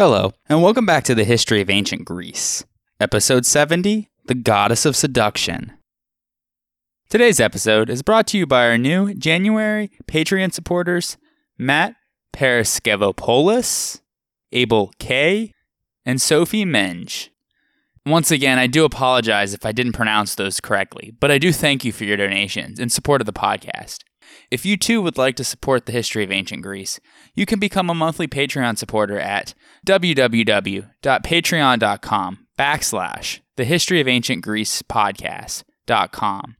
Hello, and welcome back to the History of Ancient Greece, Episode 70 The Goddess of Seduction. Today's episode is brought to you by our new January Patreon supporters Matt Periskevopoulos, Abel K., and Sophie Menge. Once again, I do apologize if I didn't pronounce those correctly, but I do thank you for your donations in support of the podcast. If you too would like to support the history of ancient Greece, you can become a monthly Patreon supporter at www.patreon.com backslash the history of ancient Greece podcast.com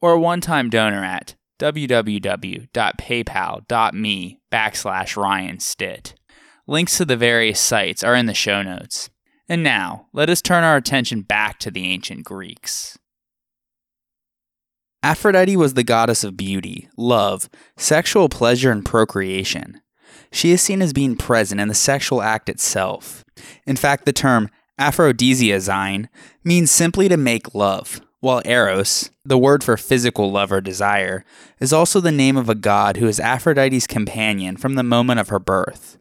or a one-time donor at www.paypal.me backslash Ryan Stitt. Links to the various sites are in the show notes. And now, let us turn our attention back to the ancient Greeks. Aphrodite was the goddess of beauty, love, sexual pleasure, and procreation. She is seen as being present in the sexual act itself. In fact, the term aphrodisiazein means simply to make love, while eros, the word for physical love or desire, is also the name of a god who is Aphrodite's companion from the moment of her birth.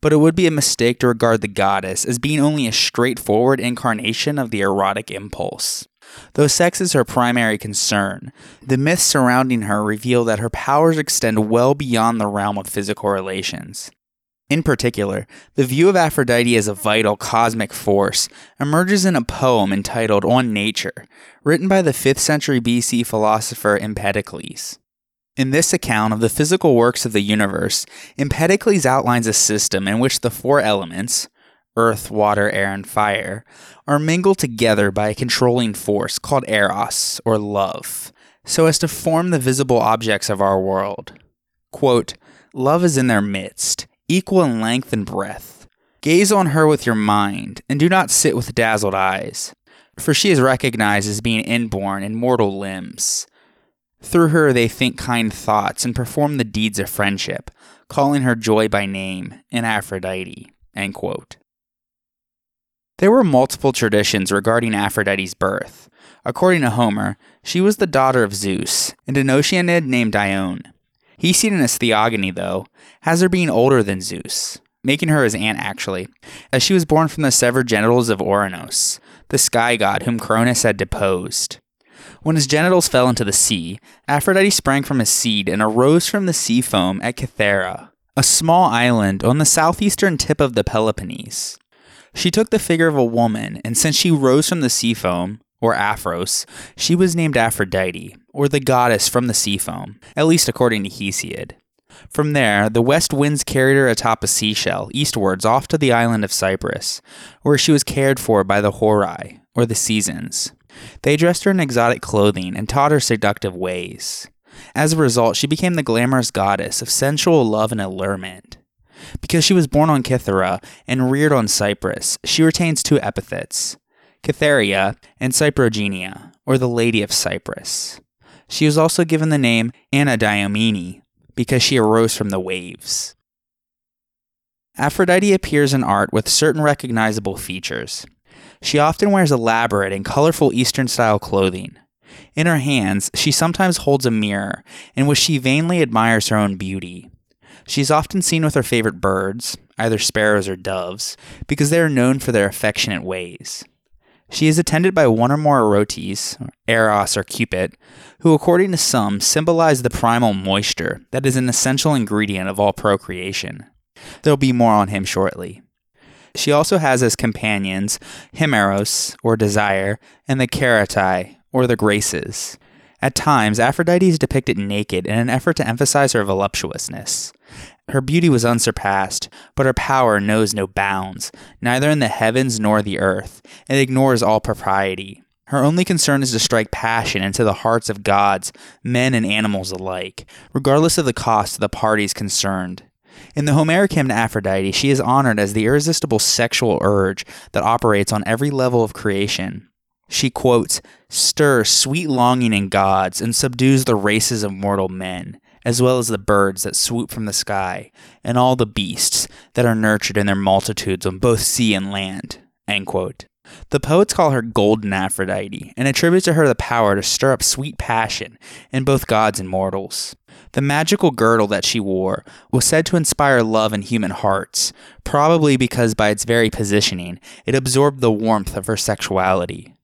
But it would be a mistake to regard the goddess as being only a straightforward incarnation of the erotic impulse. Though sex is her primary concern, the myths surrounding her reveal that her powers extend well beyond the realm of physical relations. In particular, the view of Aphrodite as a vital cosmic force emerges in a poem entitled On Nature, written by the 5th century BC philosopher Empedocles. In this account of the physical works of the universe, Empedocles outlines a system in which the four elements earth, water, air, and fire are mingled together by a controlling force called eros, or love, so as to form the visible objects of our world. Quote, Love is in their midst, equal in length and breadth. Gaze on her with your mind, and do not sit with dazzled eyes, for she is recognized as being inborn in mortal limbs. Through her they think kind thoughts and perform the deeds of friendship, calling her joy by name in Aphrodite. End quote. There were multiple traditions regarding Aphrodite's birth. According to Homer, she was the daughter of Zeus and an Oceanid named Dione. Hesiod's Theogony, though, has her being older than Zeus, making her his aunt actually, as she was born from the severed genitals of Ouranos, the sky god whom Cronus had deposed. When his genitals fell into the sea, Aphrodite sprang from his seed and arose from the sea foam at Kythera, a small island on the southeastern tip of the Peloponnese. She took the figure of a woman, and since she rose from the sea foam, or Aphros, she was named Aphrodite, or the goddess from the sea foam, at least according to Hesiod. From there, the west winds carried her atop a seashell, eastwards off to the island of Cyprus, where she was cared for by the Horai, or the seasons. They dressed her in exotic clothing and taught her seductive ways. As a result, she became the glamorous goddess of sensual love and allurement. Because she was born on Kythera and reared on Cyprus, she retains two epithets Kythereia and Cyprogenia, or the Lady of Cyprus. She was also given the name Anadyomene because she arose from the waves. Aphrodite appears in art with certain recognizable features. She often wears elaborate and colorful Eastern style clothing. In her hands, she sometimes holds a mirror in which she vainly admires her own beauty. She's often seen with her favorite birds, either sparrows or doves, because they are known for their affectionate ways. She is attended by one or more erotes, Eros or Cupid, who, according to some, symbolize the primal moisture that is an essential ingredient of all procreation. There'll be more on him shortly. She also has as companions Himeros, or desire, and the Charites, or the graces. At times, Aphrodite is depicted naked in an effort to emphasize her voluptuousness. Her beauty was unsurpassed, but her power knows no bounds, neither in the heavens nor the earth, and ignores all propriety. Her only concern is to strike passion into the hearts of gods, men, and animals alike, regardless of the cost to the parties concerned. In the Homeric hymn to Aphrodite, she is honored as the irresistible sexual urge that operates on every level of creation. She quotes, Stirs sweet longing in gods and subdues the races of mortal men as well as the birds that swoop from the sky, and all the beasts that are nurtured in their multitudes on both sea and land. The poets call her Golden Aphrodite and attribute to her the power to stir up sweet passion in both gods and mortals. The magical girdle that she wore was said to inspire love in human hearts, probably because by its very positioning, it absorbed the warmth of her sexuality.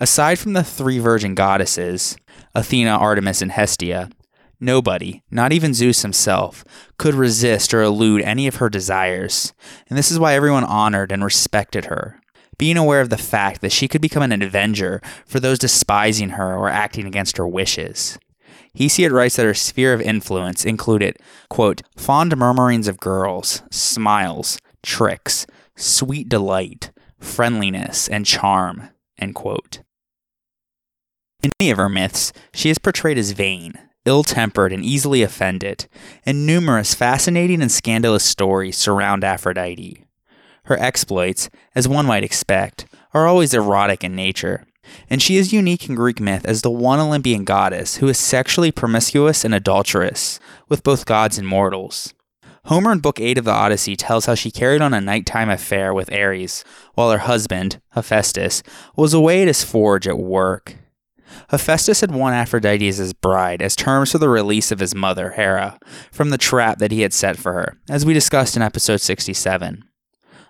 Aside from the three virgin goddesses, Athena, Artemis, and Hestia, nobody, not even Zeus himself, could resist or elude any of her desires, and this is why everyone honored and respected her. Being aware of the fact that she could become an avenger for those despising her or acting against her wishes. Hesiod writes that her sphere of influence included, quote, fond murmurings of girls, smiles, tricks, sweet delight, friendliness, and charm, end quote. In many of her myths, she is portrayed as vain, ill tempered, and easily offended, and numerous fascinating and scandalous stories surround Aphrodite. Her exploits, as one might expect, are always erotic in nature, and she is unique in Greek myth as the one Olympian goddess who is sexually promiscuous and adulterous with both gods and mortals. Homer in Book 8 of the Odyssey tells how she carried on a nighttime affair with Ares while her husband, Hephaestus, was away at his forge at work. Hephaestus had won Aphrodite as his bride as terms for the release of his mother, Hera, from the trap that he had set for her, as we discussed in episode 67.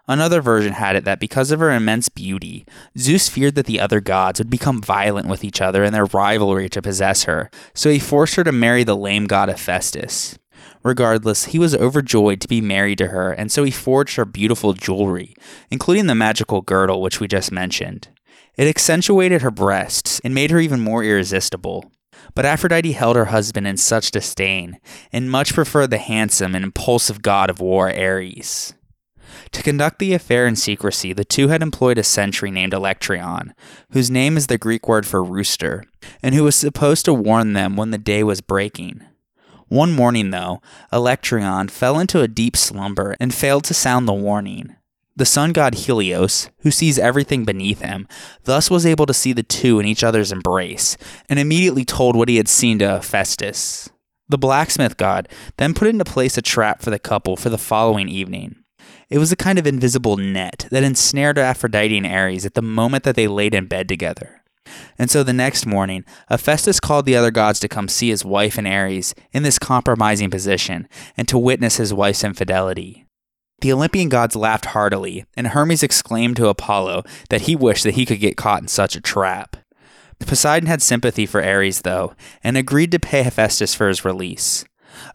Another version had it that because of her immense beauty, Zeus feared that the other gods would become violent with each other in their rivalry to possess her, so he forced her to marry the lame god Hephaestus. Regardless, he was overjoyed to be married to her, and so he forged her beautiful jewelry, including the magical girdle which we just mentioned. It accentuated her breasts and made her even more irresistible. But Aphrodite held her husband in such disdain, and much preferred the handsome and impulsive god of war Ares. To conduct the affair in secrecy, the two had employed a sentry named Electryon, whose name is the Greek word for rooster, and who was supposed to warn them when the day was breaking. One morning, though, Electryon fell into a deep slumber and failed to sound the warning. The sun god Helios, who sees everything beneath him, thus was able to see the two in each other's embrace, and immediately told what he had seen to Hephaestus. The blacksmith god then put into place a trap for the couple for the following evening. It was a kind of invisible net that ensnared Aphrodite and Ares at the moment that they laid in bed together. And so the next morning, Hephaestus called the other gods to come see his wife and Ares in this compromising position and to witness his wife's infidelity. The Olympian gods laughed heartily, and Hermes exclaimed to Apollo that he wished that he could get caught in such a trap. Poseidon had sympathy for Ares, though, and agreed to pay Hephaestus for his release.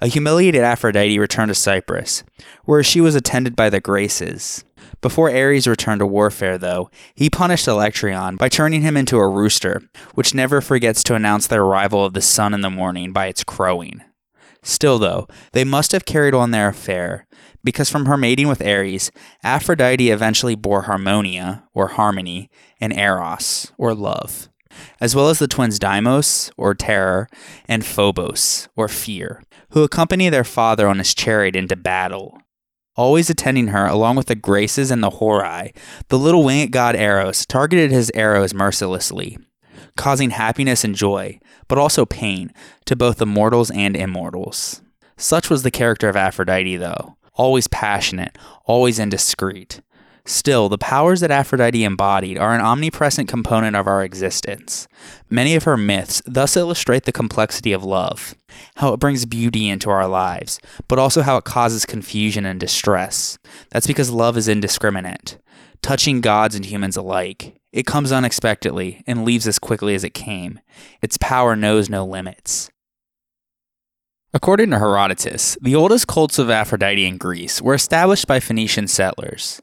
A humiliated Aphrodite returned to Cyprus, where she was attended by the Graces. Before Ares returned to warfare, though, he punished Electryon by turning him into a rooster, which never forgets to announce the arrival of the sun in the morning by its crowing. Still, though, they must have carried on their affair, because from her mating with Ares, Aphrodite eventually bore Harmonia, or harmony, and Eros, or love, as well as the twins Deimos, or terror, and Phobos, or fear, who accompany their father on his chariot into battle. Always attending her, along with the Graces and the Horai, the little winged god Eros targeted his arrows mercilessly, causing happiness and joy, but also pain, to both the mortals and immortals. Such was the character of Aphrodite, though, always passionate, always indiscreet. Still, the powers that Aphrodite embodied are an omnipresent component of our existence. Many of her myths thus illustrate the complexity of love, how it brings beauty into our lives, but also how it causes confusion and distress. That's because love is indiscriminate, touching gods and humans alike. It comes unexpectedly and leaves as quickly as it came. Its power knows no limits. According to Herodotus, the oldest cults of Aphrodite in Greece were established by Phoenician settlers.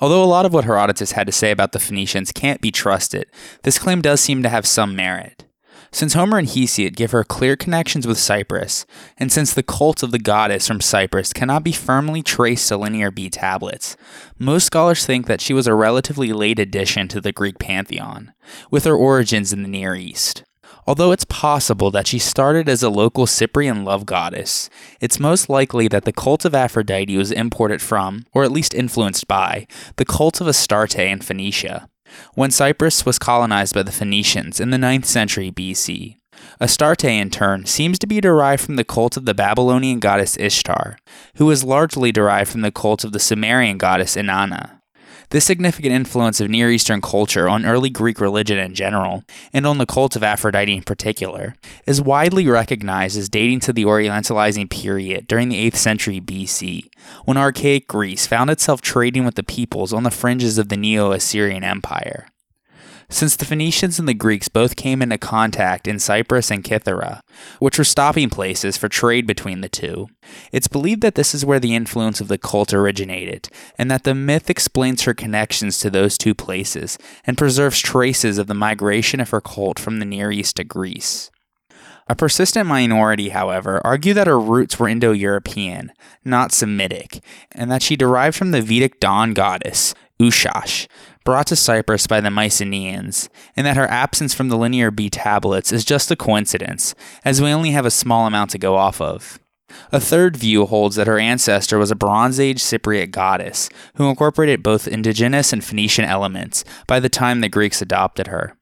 Although a lot of what Herodotus had to say about the Phoenicians can't be trusted, this claim does seem to have some merit. Since Homer and Hesiod give her clear connections with Cyprus, and since the cult of the goddess from Cyprus cannot be firmly traced to Linear B tablets, most scholars think that she was a relatively late addition to the Greek pantheon, with her origins in the Near East. Although it's possible that she started as a local Cyprian love goddess, it's most likely that the cult of Aphrodite was imported from, or at least influenced by, the cult of Astarte in Phoenicia, when Cyprus was colonized by the Phoenicians in the 9th century BC. Astarte, in turn, seems to be derived from the cult of the Babylonian goddess Ishtar, who was largely derived from the cult of the Sumerian goddess Inanna. This significant influence of Near Eastern culture on early Greek religion in general, and on the cult of Aphrodite in particular, is widely recognized as dating to the Orientalizing period during the 8th century BC, when archaic Greece found itself trading with the peoples on the fringes of the Neo Assyrian Empire. Since the Phoenicians and the Greeks both came into contact in Cyprus and Kythera, which were stopping places for trade between the two, it's believed that this is where the influence of the cult originated, and that the myth explains her connections to those two places and preserves traces of the migration of her cult from the Near East to Greece. A persistent minority, however, argue that her roots were Indo European, not Semitic, and that she derived from the Vedic dawn goddess, Ushas, brought to Cyprus by the Mycenaeans, and that her absence from the Linear B tablets is just a coincidence, as we only have a small amount to go off of. A third view holds that her ancestor was a Bronze Age Cypriot goddess who incorporated both indigenous and Phoenician elements by the time the Greeks adopted her.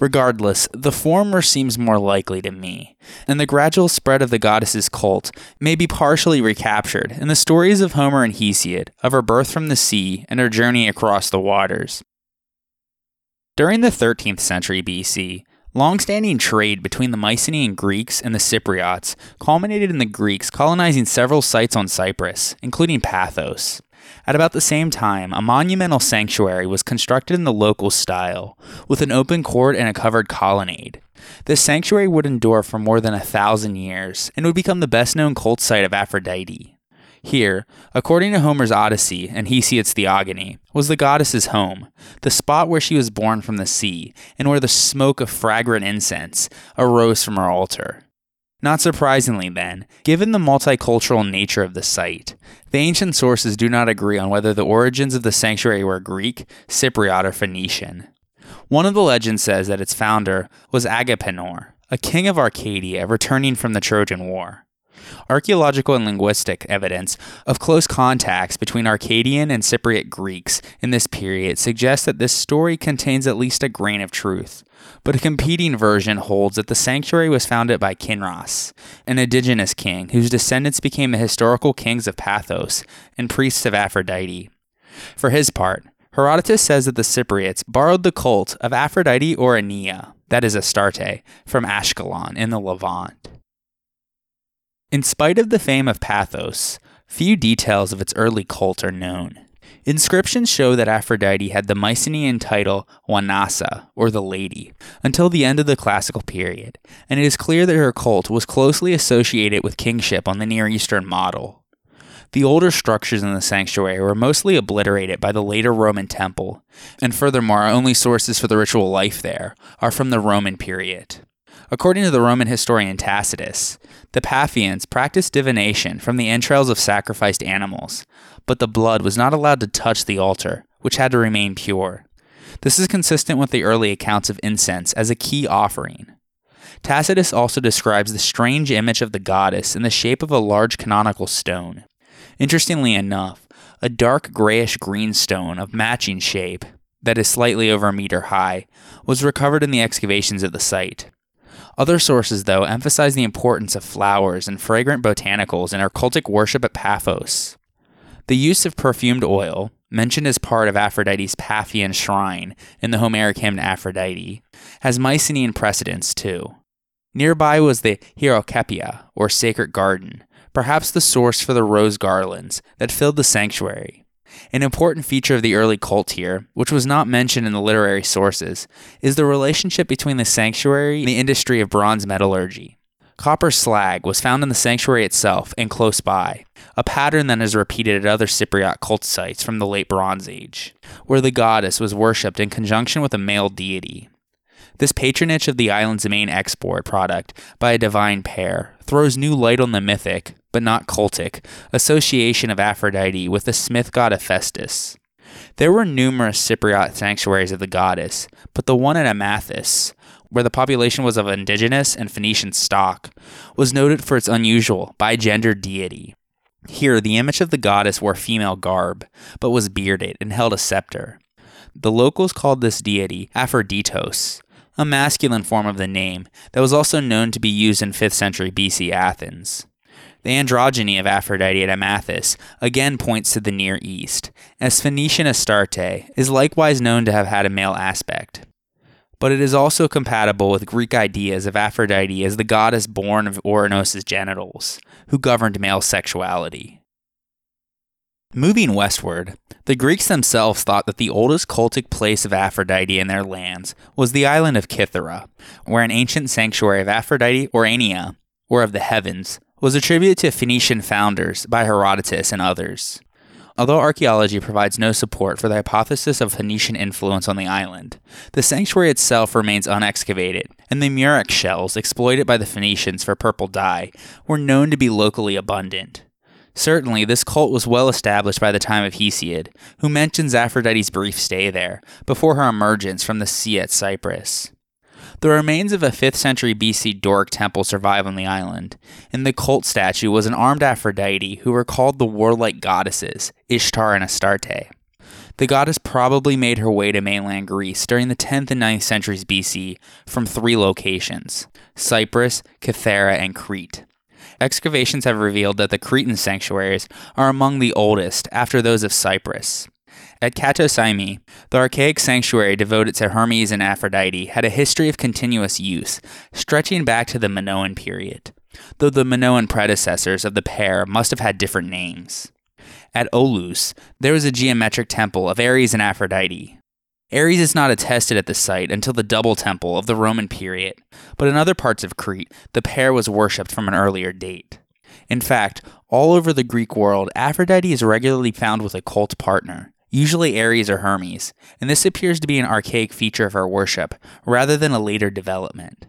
Regardless, the former seems more likely to me, and the gradual spread of the goddess's cult may be partially recaptured in the stories of Homer and Hesiod of her birth from the sea and her journey across the waters. During the 13th century BC, long-standing trade between the Mycenaean Greeks and the Cypriots culminated in the Greeks colonizing several sites on Cyprus, including Paphos. At about the same time, a monumental sanctuary was constructed in the local style, with an open court and a covered colonnade. This sanctuary would endure for more than a thousand years and would become the best known cult site of Aphrodite. Here, according to Homer's Odyssey and Hesiod's Theogony, was the goddess's home, the spot where she was born from the sea, and where the smoke of fragrant incense arose from her altar. Not surprisingly, then, given the multicultural nature of the site, the ancient sources do not agree on whether the origins of the sanctuary were Greek, Cypriot, or Phoenician. One of the legends says that its founder was Agapenor, a king of Arcadia returning from the Trojan War. Archaeological and linguistic evidence of close contacts between Arcadian and Cypriot Greeks in this period suggests that this story contains at least a grain of truth, but a competing version holds that the sanctuary was founded by Kinyras, an indigenous king whose descendants became the historical kings of Paphos and priests of Aphrodite. For his part, Herodotus says that the Cypriots borrowed the cult of Aphrodite Ourania, that is Astarte, from Ashkelon in the Levant. In spite of the fame of Paphos, few details of its early cult are known. Inscriptions show that Aphrodite had the Mycenaean title Wanasa, or the Lady, until the end of the classical period, and it is clear that her cult was closely associated with kingship on the Near Eastern model. The older structures in the sanctuary were mostly obliterated by the later Roman temple, and furthermore, our only sources for the ritual life there are from the Roman period. According to the Roman historian Tacitus, the Paphians practiced divination from the entrails of sacrificed animals, but the blood was not allowed to touch the altar, which had to remain pure. This is consistent with the early accounts of incense as a key offering. Tacitus also describes the strange image of the goddess in the shape of a large canonical stone. Interestingly enough, a dark grayish green stone of matching shape, that is slightly over a meter high, was recovered in the excavations of the site. Other sources, though, emphasize the importance of flowers and fragrant botanicals in our cultic worship at Paphos. The use of perfumed oil, mentioned as part of Aphrodite's Paphian shrine in the Homeric hymn Aphrodite, has Mycenaean precedence too. Nearby was the Hierokepia, or sacred garden, perhaps the source for the rose garlands that filled the sanctuary. An important feature of the early cult here, which was not mentioned in the literary sources, is the relationship between the sanctuary and the industry of bronze metallurgy. Copper slag was found in the sanctuary itself and close by, a pattern that is repeated at other Cypriot cult sites from the late Bronze Age, where the goddess was worshipped in conjunction with a male deity. This patronage of the island's main export product by a divine pair throws new light on the mythic, but not cultic, association of Aphrodite with the smith god Hephaestus. There were numerous Cypriot sanctuaries of the goddess, but the one at Amathus, where the population was of indigenous and Phoenician stock, was noted for its unusual bigendered deity. Here, the image of the goddess wore female garb, but was bearded and held a scepter. The locals called this deity Aphroditos, a masculine form of the name that was also known to be used in 5th century BC Athens. The androgyny of Aphrodite at Amathus again points to the Near East, as Phoenician Astarte is likewise known to have had a male aspect. But it is also compatible with Greek ideas of Aphrodite as the goddess born of Ouranos' genitals, who governed male sexuality. Moving westward, the Greeks themselves thought that the oldest cultic place of Aphrodite in their lands was the island of Kythera, where an ancient sanctuary of Aphrodite Ourania, or of the heavens, was attributed to Phoenician founders by Herodotus and others. Although archaeology provides no support for the hypothesis of Phoenician influence on the island, the sanctuary itself remains unexcavated, and the murex shells exploited by the Phoenicians for purple dye were known to be locally abundant. Certainly, this cult was well established by the time of Hesiod, who mentions Aphrodite's brief stay there, before her emergence from the sea at Cyprus. The remains of a 5th century BC Doric temple survive on the island, and the cult statue was an armed Aphrodite who were called the warlike goddesses, Ishtar and Astarte. The goddess probably made her way to mainland Greece during the 10th and 9th centuries BC from three locations Cyprus, Kythera, and Crete. Excavations have revealed that the Cretan sanctuaries are among the oldest after those of Cyprus. At Kato Syme, the archaic sanctuary devoted to Hermes and Aphrodite had a history of continuous use, stretching back to the Minoan period, though the Minoan predecessors of the pair must have had different names. At Olous, there was a geometric temple of Ares and Aphrodite. Ares is not attested at the site until the Double Temple of the Roman period, but in other parts of Crete, the pair was worshipped from an earlier date. In fact, all over the Greek world, Aphrodite is regularly found with a cult partner, usually Ares or Hermes, and this appears to be an archaic feature of her worship rather than a later development.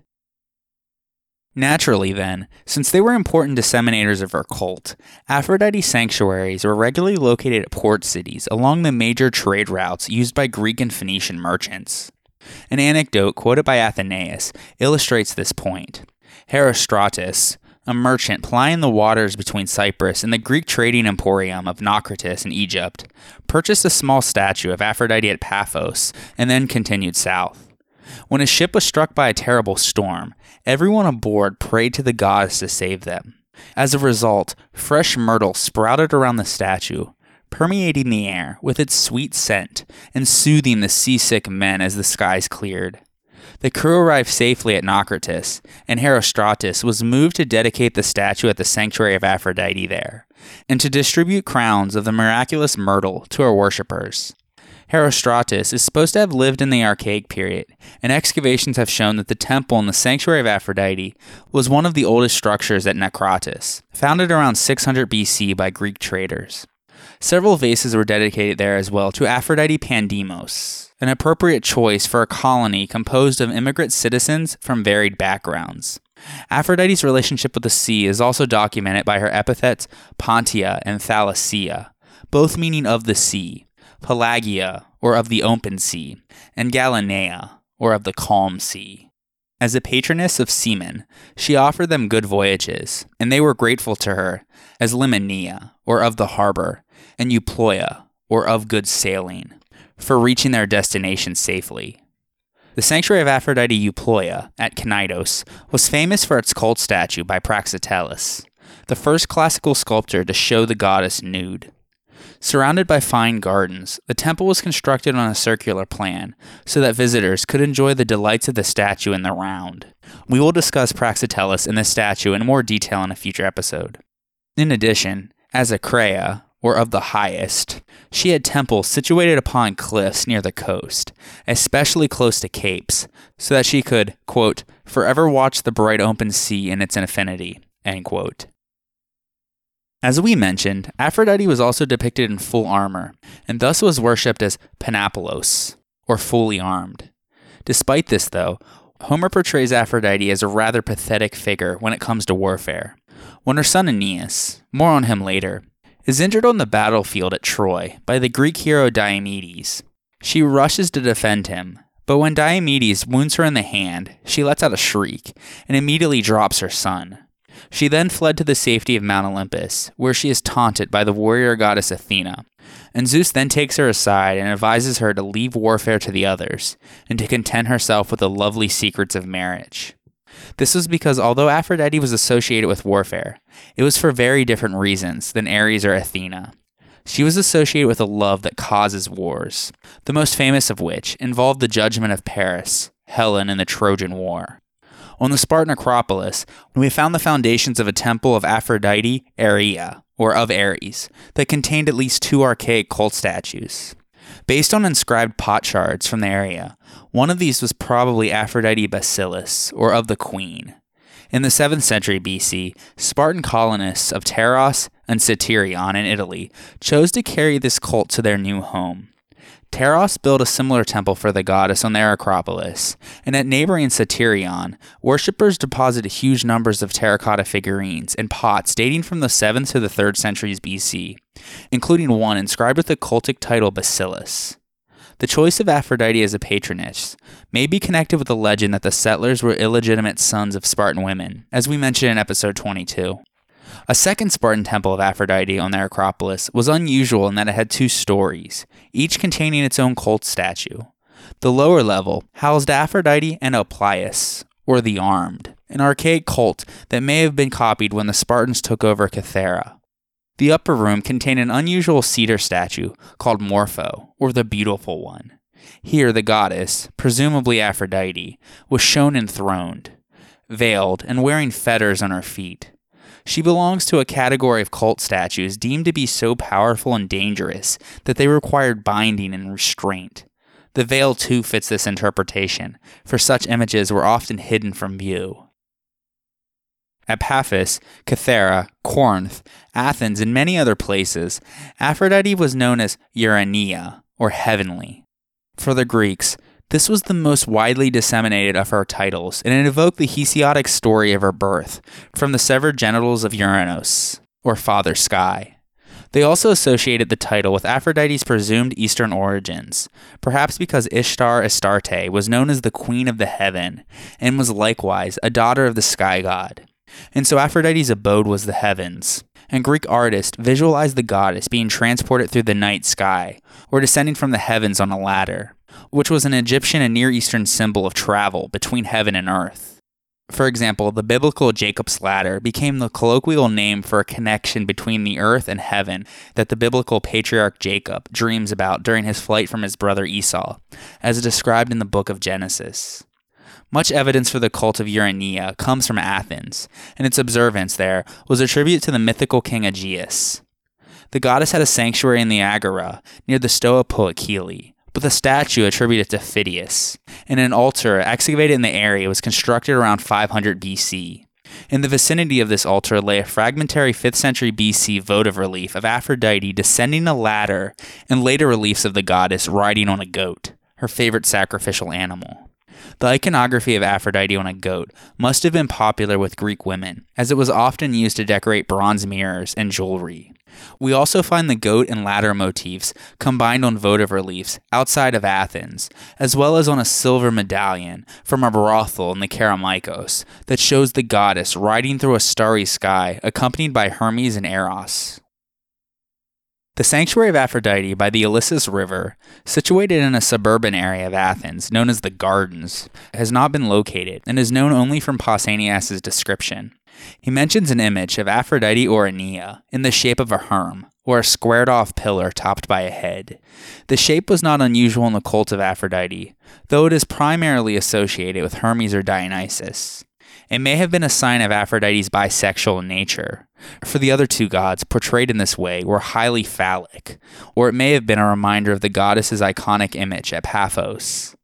Naturally, then, since they were important disseminators of her cult, Aphrodite sanctuaries were regularly located at port cities along the major trade routes used by Greek and Phoenician merchants. An anecdote quoted by Athenaeus illustrates this point. Herostratus, a merchant plying the waters between Cyprus and the Greek trading emporium of Naucratis in Egypt, purchased a small statue of Aphrodite at Paphos and then continued south. When his ship was struck by a terrible storm, everyone aboard prayed to the gods to save them. As a result, fresh myrtle sprouted around the statue, permeating the air with its sweet scent and soothing the seasick men as the skies cleared. The crew arrived safely at Naucratis, and Herostratus was moved to dedicate the statue at the sanctuary of Aphrodite there, and to distribute crowns of the miraculous myrtle to her worshippers. Herostratus is supposed to have lived in the Archaic period, and excavations have shown that the temple in the sanctuary of Aphrodite was one of the oldest structures at Naucratis, founded around 600 BC by Greek traders. Several vases were dedicated there as well to Aphrodite Pandemos, an appropriate choice for a colony composed of immigrant citizens from varied backgrounds. Aphrodite's relationship with the sea is also documented by her epithets Pontia and Thalassia, both meaning of the sea, Pelagia, or of the open sea, and Galatea, or of the calm sea. As a patroness of seamen, she offered them good voyages, and they were grateful to her as Limenia, or of the harbor, and Euploia, or of good sailing for reaching their destination safely. The sanctuary of Aphrodite Euploia at Knidos was famous for its cult statue by Praxiteles, the first classical sculptor to show the goddess nude. Surrounded by fine gardens, the temple was constructed on a circular plan so that visitors could enjoy the delights of the statue in the round. We will discuss Praxiteles and the statue in more detail in a future episode. In addition, as Akraia, or of the highest. She had temples situated upon cliffs near the coast, especially close to capes, so that she could, quote, forever watch the bright open sea in its infinity, end quote. As we mentioned, Aphrodite was also depicted in full armor, and thus was worshipped as Panoplos, or fully armed. Despite this, though, Homer portrays Aphrodite as a rather pathetic figure when it comes to warfare. When her son Aeneas, more on him later, is injured on the battlefield at Troy by the Greek hero Diomedes. She rushes to defend him, but when Diomedes wounds her in the hand, she lets out a shriek and immediately drops her son. She then fled to the safety of Mount Olympus, where she is taunted by the warrior goddess Athena. And Zeus then takes her aside and advises her to leave warfare to the others, and to content herself with the lovely secrets of marriage. This was because although Aphrodite was associated with warfare, it was for very different reasons than Ares or Athena. She was associated with a love that causes wars, the most famous of which involved the judgment of Paris, Helen, and the Trojan War. On the Spartan Acropolis, we found the foundations of a temple of Aphrodite Areia, or of Ares, that contained at least two archaic cult statues. Based on inscribed pot shards from the area, one of these was probably Aphrodite Basilis, or of the Queen. In the 7th century BC, Spartan colonists of Taras and Satyrion in Italy chose to carry this cult to their new home. Taras built a similar temple for the goddess on their Acropolis, and at neighboring Satyrion, worshippers deposited huge numbers of terracotta figurines and pots dating from the 7th to the 3rd centuries BC, including one inscribed with the cultic title Basilis. The choice of Aphrodite as a patroness may be connected with the legend that the settlers were illegitimate sons of Spartan women, as we mentioned in episode 22. A second Spartan temple of Aphrodite on their Acropolis was unusual in that it had two stories, each containing its own cult statue. The lower level housed Aphrodite Enoplios, or the Armed, an archaic cult that may have been copied when the Spartans took over Cythera. The upper room contained an unusual cedar statue called Morpho, or the Beautiful One. Here, the goddess, presumably Aphrodite, was shown enthroned, veiled, and wearing fetters on her feet. She belongs to a category of cult statues deemed to be so powerful and dangerous that they required binding and restraint. The veil too fits this interpretation, for such images were often hidden from view. At Paphos, Cythera, Corinth, Athens, and many other places, Aphrodite was known as Urania, or heavenly. For the Greeks, this was the most widely disseminated of her titles, and it evoked the Hesiodic story of her birth from the severed genitals of Uranos, or Father Sky. They also associated the title with Aphrodite's presumed Eastern origins, perhaps because Ishtar Astarte was known as the Queen of the Heaven and was likewise a daughter of the sky god. And so Aphrodite's abode was the heavens. And Greek artists visualized the goddess being transported through the night sky, or descending from the heavens on a ladder, which was an Egyptian and Near Eastern symbol of travel between heaven and earth. For example, the biblical Jacob's ladder became the colloquial name for a connection between the earth and heaven that the biblical patriarch Jacob dreams about during his flight from his brother Esau, as described in the book of Genesis. Much evidence for the cult of Urania comes from Athens, and its observance there was a tribute to the mythical king Aegeus. The goddess had a sanctuary in the Agora near the Stoa Poikile, with a statue attributed to Phidias, and an altar excavated in the area was constructed around 500 BC. In the vicinity of this altar lay a fragmentary 5th century BC votive relief of Aphrodite descending a ladder, and later reliefs of the goddess riding on a goat, her favorite sacrificial animal. The iconography of Aphrodite on a goat must have been popular with Greek women, as it was often used to decorate bronze mirrors and jewelry. We also find the goat and ladder motifs combined on votive reliefs outside of Athens, as well as on a silver medallion from a brothel in the Kerameikos that shows the goddess riding through a starry sky accompanied by Hermes and Eros. The sanctuary of Aphrodite by the Ilissus River, situated in a suburban area of Athens known as the Gardens, has not been located and is known only from Pausanias' description. He mentions an image of Aphrodite Ourania in the shape of a herm, or a squared off pillar topped by a head. The shape was not unusual in the cult of Aphrodite, though it is primarily associated with Hermes or Dionysus. It may have been a sign of Aphrodite's bisexual nature, for the other two gods portrayed in this way were highly phallic, or it may have been a reminder of the goddess's iconic image at Paphos.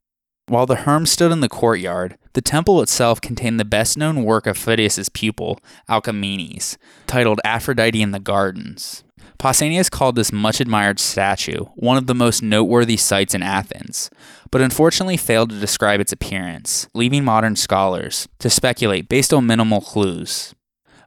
While the herm stood in the courtyard, the temple itself contained the best known work of Phidias's pupil, Alcamenes, titled Aphrodite in the Gardens. Pausanias called this much admired statue one of the most noteworthy sights in Athens, but unfortunately failed to describe its appearance, leaving modern scholars to speculate based on minimal clues.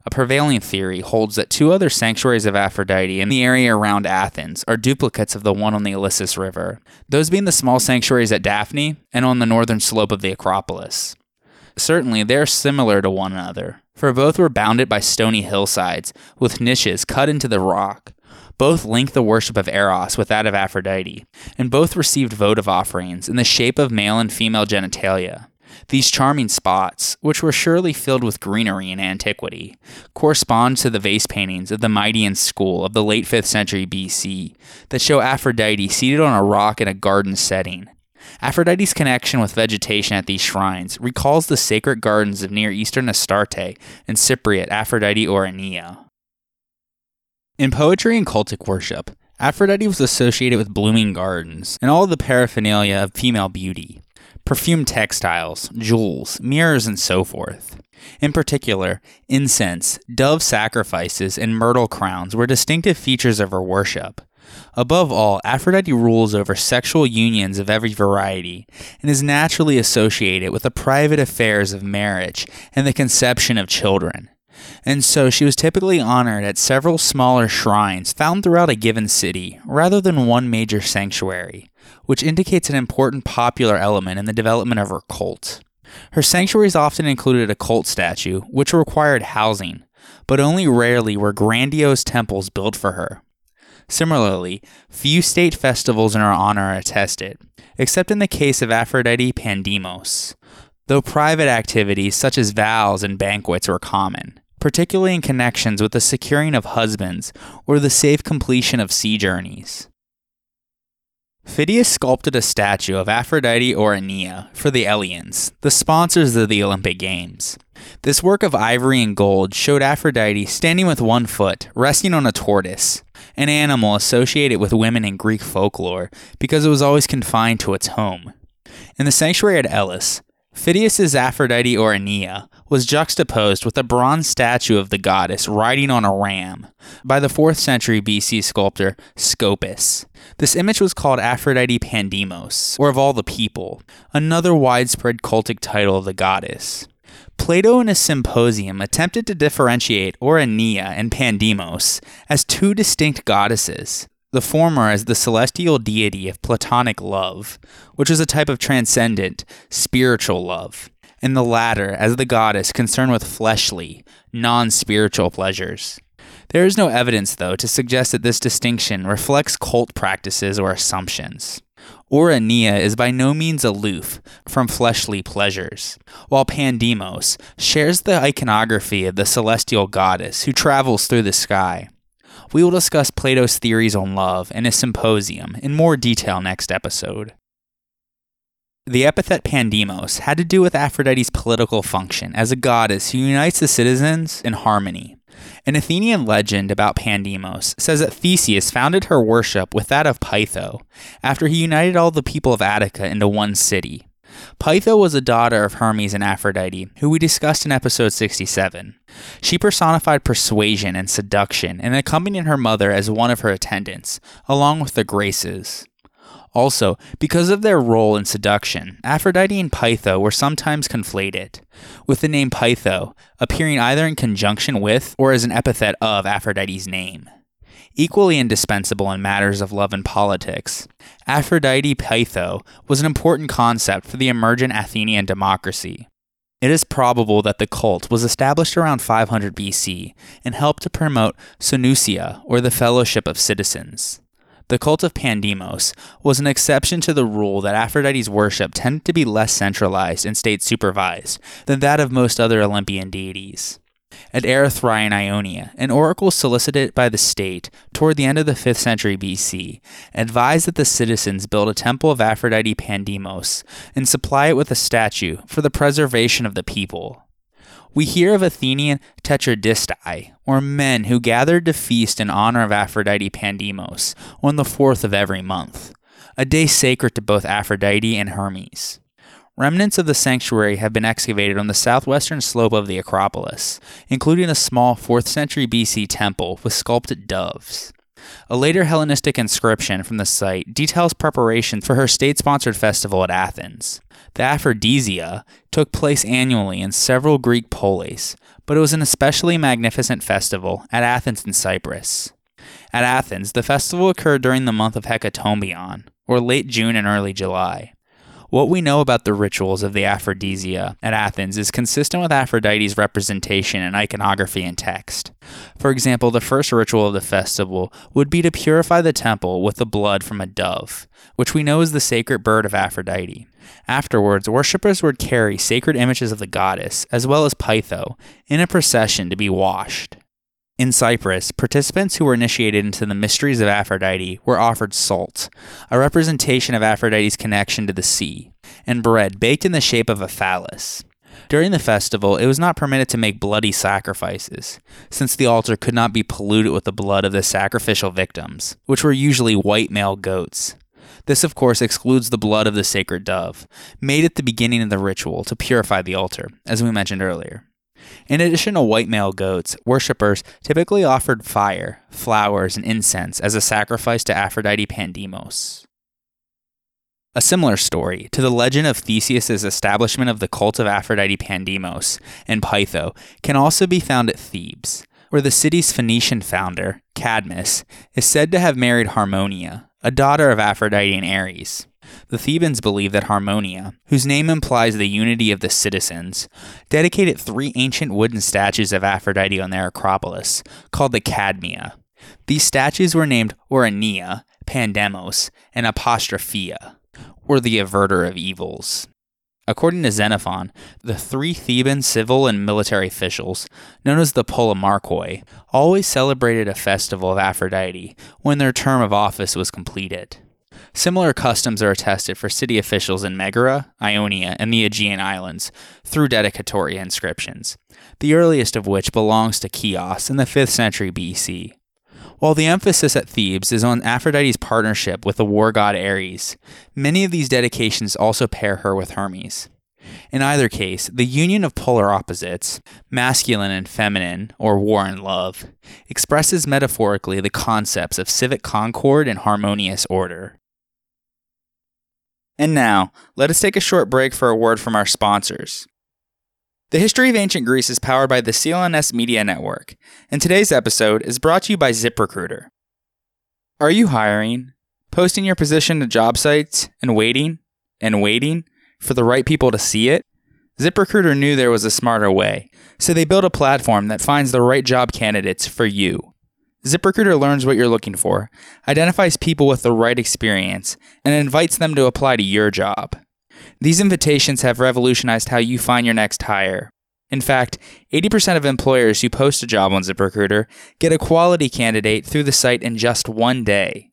A prevailing theory holds that two other sanctuaries of Aphrodite in the area around Athens are duplicates of the one on the Ilissus River, those being the small sanctuaries at Daphne and on the northern slope of the Acropolis. Certainly, they are similar to one another, for both were bounded by stony hillsides with niches cut into the rock, both link the worship of Eros with that of Aphrodite, and both received votive offerings in the shape of male and female genitalia. These charming spots, which were surely filled with greenery in antiquity, correspond to the vase paintings of the Meidian school of the late 5th century BC that show Aphrodite seated on a rock in a garden setting. Aphrodite's connection with vegetation at these shrines recalls the sacred gardens of Near Eastern Astarte and Cypriot Aphrodite Ourania. In poetry and cultic worship, Aphrodite was associated with blooming gardens and all the paraphernalia of female beauty perfumed textiles, jewels, mirrors, and so forth. In particular, incense, dove sacrifices, and myrtle crowns were distinctive features of her worship. Above all, Aphrodite rules over sexual unions of every variety and is naturally associated with the private affairs of marriage and the conception of children. And so she was typically honored at several smaller shrines found throughout a given city, rather than one major sanctuary, which indicates an important popular element in the development of her cult. Her sanctuaries often included a cult statue, which required housing, but only rarely were grandiose temples built for her. Similarly, few state festivals in her honor are attested, except in the case of Aphrodite Pandemos, though private activities such as vows and banquets were common, particularly in connections with the securing of husbands or the safe completion of sea journeys. Phidias sculpted a statue of Aphrodite Ourania for the Eleans, the sponsors of the Olympic Games. This work of ivory and gold showed Aphrodite standing with one foot, resting on a tortoise, an animal associated with women in Greek folklore because it was always confined to its home. In the sanctuary at Elis, Phidias's Aphrodite Ourania was juxtaposed with a bronze statue of the goddess riding on a ram by the 4th century BC sculptor Scopas. This image was called Aphrodite Pandemos, or of all the people, another widespread cultic title of the goddess. Plato in his Symposium attempted to differentiate Ourania and Pandemos as two distinct goddesses, the former as the celestial deity of Platonic love, which is a type of transcendent, spiritual love, and the latter as the goddess concerned with fleshly, non spiritual pleasures. There is no evidence, though, to suggest that this distinction reflects cult practices or assumptions. Ourania is by no means aloof from fleshly pleasures, while Pandemos shares the iconography of the celestial goddess who travels through the sky. We will discuss Plato's theories on love and his symposium in more detail next episode. The epithet Pandemos had to do with Aphrodite's political function as a goddess who unites the citizens in harmony. An Athenian legend about Pandemos says that Theseus founded her worship with that of Peitho after he united all the people of Attica into one city. Peitho was a daughter of Hermes and Aphrodite, who we discussed in episode 67. She personified persuasion and seduction and accompanied her mother as one of her attendants, along with the Graces. Also, because of their role in seduction, Aphrodite and Peitho were sometimes conflated, with the name Peitho appearing either in conjunction with or as an epithet of Aphrodite's name. Equally indispensable in matters of love and politics, Aphrodite Peitho was an important concept for the emergent Athenian democracy. It is probable that the cult was established around 500 BC and helped to promote Synousia, or the fellowship of citizens. The cult of Pandemos was an exception to the rule that Aphrodite's worship tended to be less centralized and state supervised than that of most other Olympian deities. At Erythrae in Ionia, an oracle solicited by the state toward the end of the 5th century BC advised that the citizens build a temple of Aphrodite Pandemos and supply it with a statue for the preservation of the people we hear of Athenian tetradistai, or men who gathered to feast in honor of Aphrodite Pandemos on the fourth of every month, a day sacred to both Aphrodite and Hermes. Remnants of the sanctuary have been excavated on the southwestern slope of the Acropolis, including a small 4th century BC temple with sculpted doves. A later Hellenistic inscription from the site details preparations for her state sponsored festival at Athens. The Aphrodisia took place annually in several Greek polis, but it was an especially magnificent festival at Athens in Cyprus. At Athens, the festival occurred during the month of Hekatombaion, or late June and early July. What we know about the rituals of the Aphrodisia at Athens is consistent with Aphrodite's representation in iconography and text. For example, the first ritual of the festival would be to purify the temple with the blood from a dove, which we know is the sacred bird of Aphrodite. Afterwards, worshippers would carry sacred images of the goddess, as well as Peitho, in a procession to be washed. In Cyprus, participants who were initiated into the mysteries of Aphrodite were offered salt, a representation of Aphrodite's connection to the sea, and bread baked in the shape of a phallus. During the festival, it was not permitted to make bloody sacrifices, since the altar could not be polluted with the blood of the sacrificial victims, which were usually white male goats. This, of course, excludes the blood of the sacred dove, made at the beginning of the ritual to purify the altar, as we mentioned earlier. In addition to white male goats, worshippers typically offered fire, flowers, and incense as a sacrifice to Aphrodite Pandemos. A similar story to the legend of Theseus's establishment of the cult of Aphrodite Pandemos and Peitho can also be found at Thebes, where the city's Phoenician founder, Cadmus, is said to have married Harmonia, a daughter of Aphrodite and Ares. The Thebans believed that Harmonia, whose name implies the unity of the citizens, dedicated three ancient wooden statues of Aphrodite on their Acropolis, called the Cadmia. These statues were named Ourania, Pandemos, and Apostrophia, or the averter of evils. According to Xenophon, the three Theban civil and military officials, known as the Polemarchoi, always celebrated a festival of Aphrodite when their term of office was completed. Similar customs are attested for city officials in Megara, Ionia, and the Aegean Islands through dedicatory inscriptions, the earliest of which belongs to Chios in the 5th century BC. While the emphasis at Thebes is on Aphrodite's partnership with the war god Ares, many of these dedications also pair her with Hermes. In either case, the union of polar opposites, masculine and feminine, or war and love, expresses metaphorically the concepts of civic concord and harmonious order. And now, let us take a short break for a word from our sponsors. The History of Ancient Greece is powered by the CLNS Media Network, and today's episode is brought to you by ZipRecruiter. Are you hiring, posting your position to job sites, and waiting, and waiting for the right people to see it? ZipRecruiter knew there was a smarter way, so they built a platform that finds the right job candidates for you. ZipRecruiter learns what you're looking for, identifies people with the right experience, and invites them to apply to your job. These invitations have revolutionized how you find your next hire. In fact, 80% of employers who post a job on ZipRecruiter get a quality candidate through the site in just one day.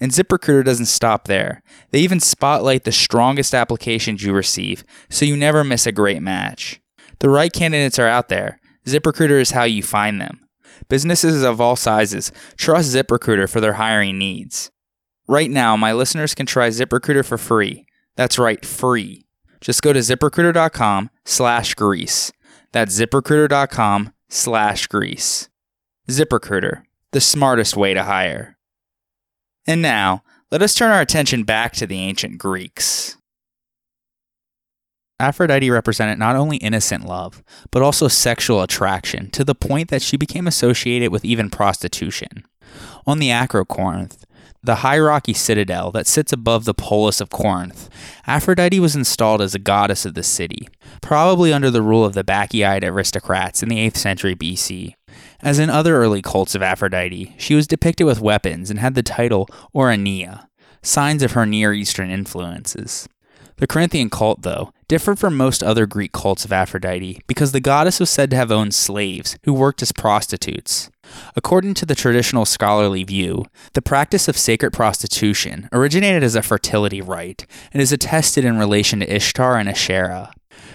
And ZipRecruiter doesn't stop there. They even spotlight the strongest applications you receive, so you never miss a great match. The right candidates are out there. ZipRecruiter is how you find them. Businesses of all sizes trust ZipRecruiter for their hiring needs. Right now, my listeners can try ZipRecruiter for free. That's right, free. Just go to ziprecruiter.com slash greece. That's ziprecruiter.com slash greece. ZipRecruiter, the smartest way to hire. And now, let us turn our attention back to the ancient Greeks. Aphrodite represented not only innocent love, but also sexual attraction, to the point that she became associated with even prostitution. On the Acrocorinth, the high rocky citadel that sits above the polis of Corinth, Aphrodite was installed as a goddess of the city, probably under the rule of the Bacchiad aristocrats in the 8th century BC. As in other early cults of Aphrodite, she was depicted with weapons and had the title Ourania, signs of her Near Eastern influences. The Corinthian cult, though, differed from most other Greek cults of Aphrodite because the goddess was said to have owned slaves who worked as prostitutes. According to the traditional scholarly view, the practice of sacred prostitution originated as a fertility rite and is attested in relation to Ishtar and Asherah.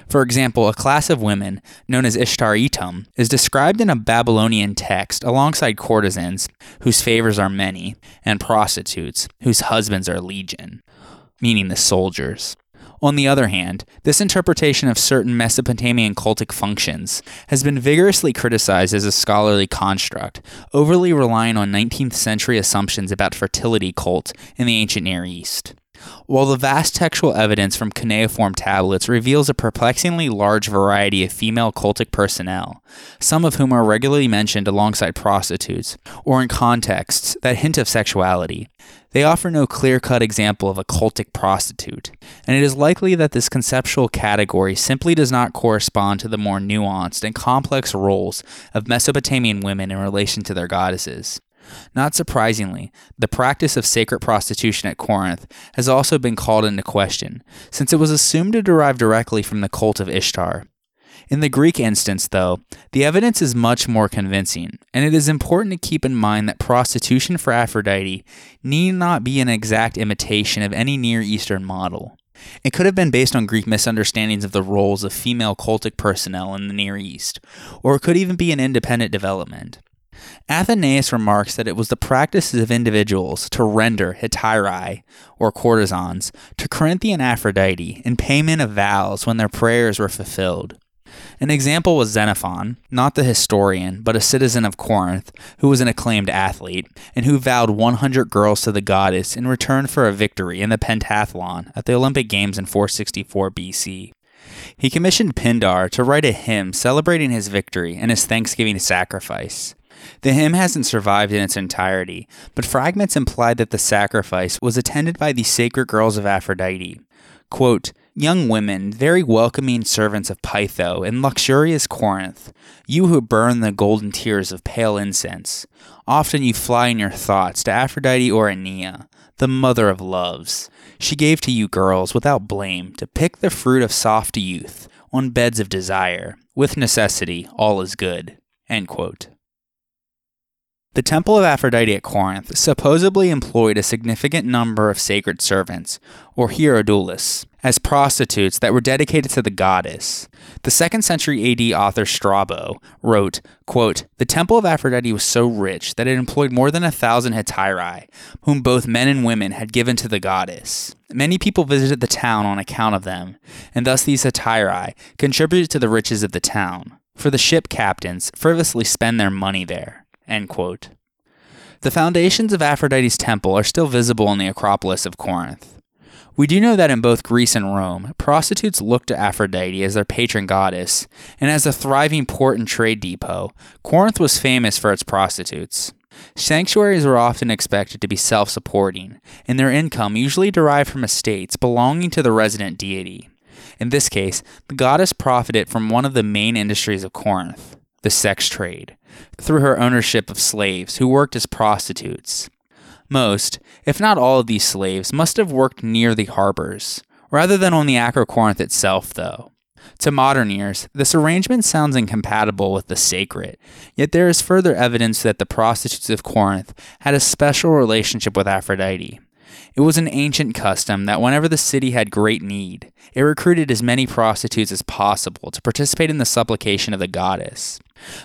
For example, a class of women, known as Ishtaritum, is described in a Babylonian text alongside courtesans, whose favors are many, and prostitutes, whose husbands are legion, meaning the soldiers. On the other hand, this interpretation of certain Mesopotamian cultic functions has been vigorously criticized as a scholarly construct, overly relying on 19th century assumptions about fertility cult in the ancient Near East. While the vast textual evidence from cuneiform tablets reveals a perplexingly large variety of female cultic personnel, some of whom are regularly mentioned alongside prostitutes or in contexts that hint of sexuality, they offer no clear cut example of a cultic prostitute, and it is likely that this conceptual category simply does not correspond to the more nuanced and complex roles of Mesopotamian women in relation to their goddesses. Not surprisingly, the practice of sacred prostitution at Corinth has also been called into question, since it was assumed to derive directly from the cult of Ishtar. In the Greek instance, though, the evidence is much more convincing, and it is important to keep in mind that prostitution for Aphrodite need not be an exact imitation of any Near Eastern model. It could have been based on Greek misunderstandings of the roles of female cultic personnel in the Near East, or it could even be an independent development. Athenaeus remarks that it was the practice of individuals to render hetairai, or courtesans, to Corinthian Aphrodite in payment of vows when their prayers were fulfilled. An example was Xenophon, not the historian, but a citizen of Corinth, who was an acclaimed athlete, and who vowed 100 girls to the goddess in return for a victory in the pentathlon at the Olympic Games in 464 BC. He commissioned Pindar to write a hymn celebrating his victory and his thanksgiving sacrifice. The hymn hasn't survived in its entirety, but fragments imply that the sacrifice was attended by the sacred girls of Aphrodite. Quote, Young women, very welcoming servants of Peitho in luxurious Corinth, you who burn the golden tears of pale incense, often you fly in your thoughts to Aphrodite Ourania, the mother of loves. She gave to you girls without blame to pick the fruit of soft youth on beds of desire. With necessity, all is good. End quote. The Temple of Aphrodite at Corinth supposedly employed a significant number of sacred servants, or hierodoulos, as prostitutes that were dedicated to the goddess. The 2nd century AD author Strabo wrote, quote, The Temple of Aphrodite was so rich that it employed more than a thousand hetairai, whom both men and women had given to the goddess. Many people visited the town on account of them, and thus these hetairai contributed to the riches of the town, for the ship captains frivolously spend their money there. End quote. The foundations of Aphrodite's temple are still visible in the Acropolis of Corinth. We do know that in both Greece and Rome, prostitutes looked to Aphrodite as their patron goddess, and as a thriving port and trade depot, Corinth was famous for its prostitutes. Sanctuaries were often expected to be self supporting, and their income usually derived from estates belonging to the resident deity. In this case, the goddess profited from one of the main industries of Corinth the sex trade, through her ownership of slaves who worked as prostitutes. Most, if not all of these slaves, must have worked near the harbors, rather than on the Acrocorinth itself, though. To modern ears, this arrangement sounds incompatible with the sacred, yet there is further evidence that the prostitutes of Corinth had a special relationship with Aphrodite. It was an ancient custom that whenever the city had great need, it recruited as many prostitutes as possible to participate in the supplication of the goddess.